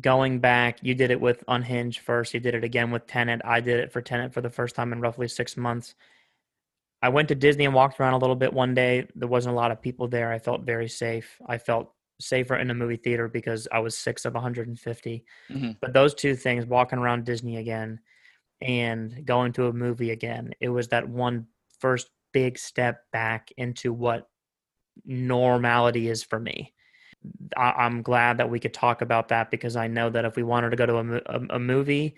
going back, you did it with Unhinged first. You did it again with Tenet. I did it for Tenet for the first time in roughly six months. I went to Disney and walked around a little bit one day. There wasn't a lot of people there. I felt very safe. I felt safer in a movie theater because I was six of 150. Mhm. But those two things, walking around Disney again and going to a movie again, it was that one first big step back into what normality is for me. I, I'm glad that we could talk about that because I know that if we wanted to go to a, a, a movie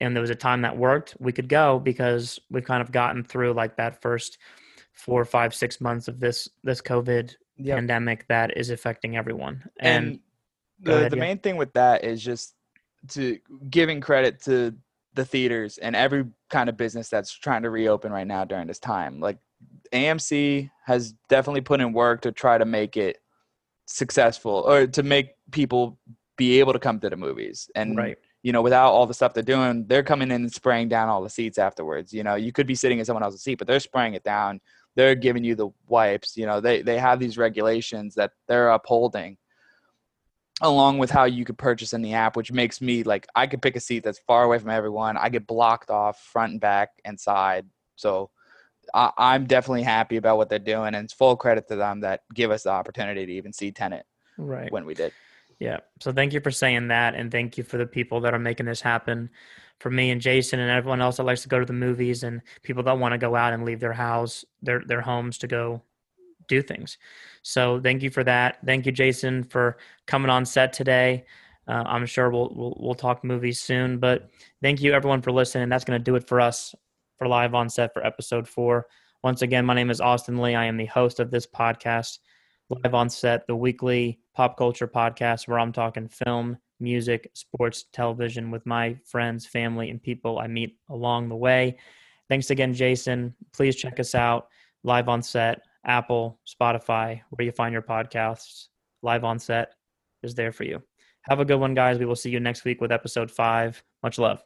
and there was a time that worked, we could go because we've kind of gotten through like that first four, five, six months of this this COVID Yep. pandemic that is affecting everyone. And, And the, ahead, the yeah. main thing with that is just to giving credit to the theaters and every kind of business that's trying to reopen right now during this time. Like AMC has definitely put in work to try to make it successful or to make people be able to come to the movies. And right, you know, without all the stuff they're doing, they're coming in and spraying down all the seats afterwards. You know, you could be sitting in someone else's seat, but they're spraying it down. They're giving you the wipes. You know, they they have these regulations that they're upholding, along with how you could purchase in the app, which makes me like I could pick a seat that's far away from everyone. I get blocked off front and back and side. So I, I'm definitely happy about what they're doing, and it's full credit to them that give us the opportunity to even see Tenet right. when we did. Yeah. So thank you for saying that, and thank you for the people that are making this happen. For me and Jason and everyone else that likes to go to the movies, and people that want to go out and leave their house, their their homes to go do things. So thank you for that. Thank you, Jason, for coming on set today. Uh, I'm sure we'll, we'll we'll talk movies soon, but thank you everyone for listening. That's going to do it for us for live on set for episode four. Once again, my name is Austin Lee. I am the host of this podcast, live on set, the weekly pop culture podcast where I'm talking film, music, sports, television with my friends, family, and people I meet along the way. Thanks again, Jason. Please check us out live on set, Apple, Spotify, where you find your podcasts. live on set is there for you. Have a good one, guys. We will see you next week with episode five. Much love.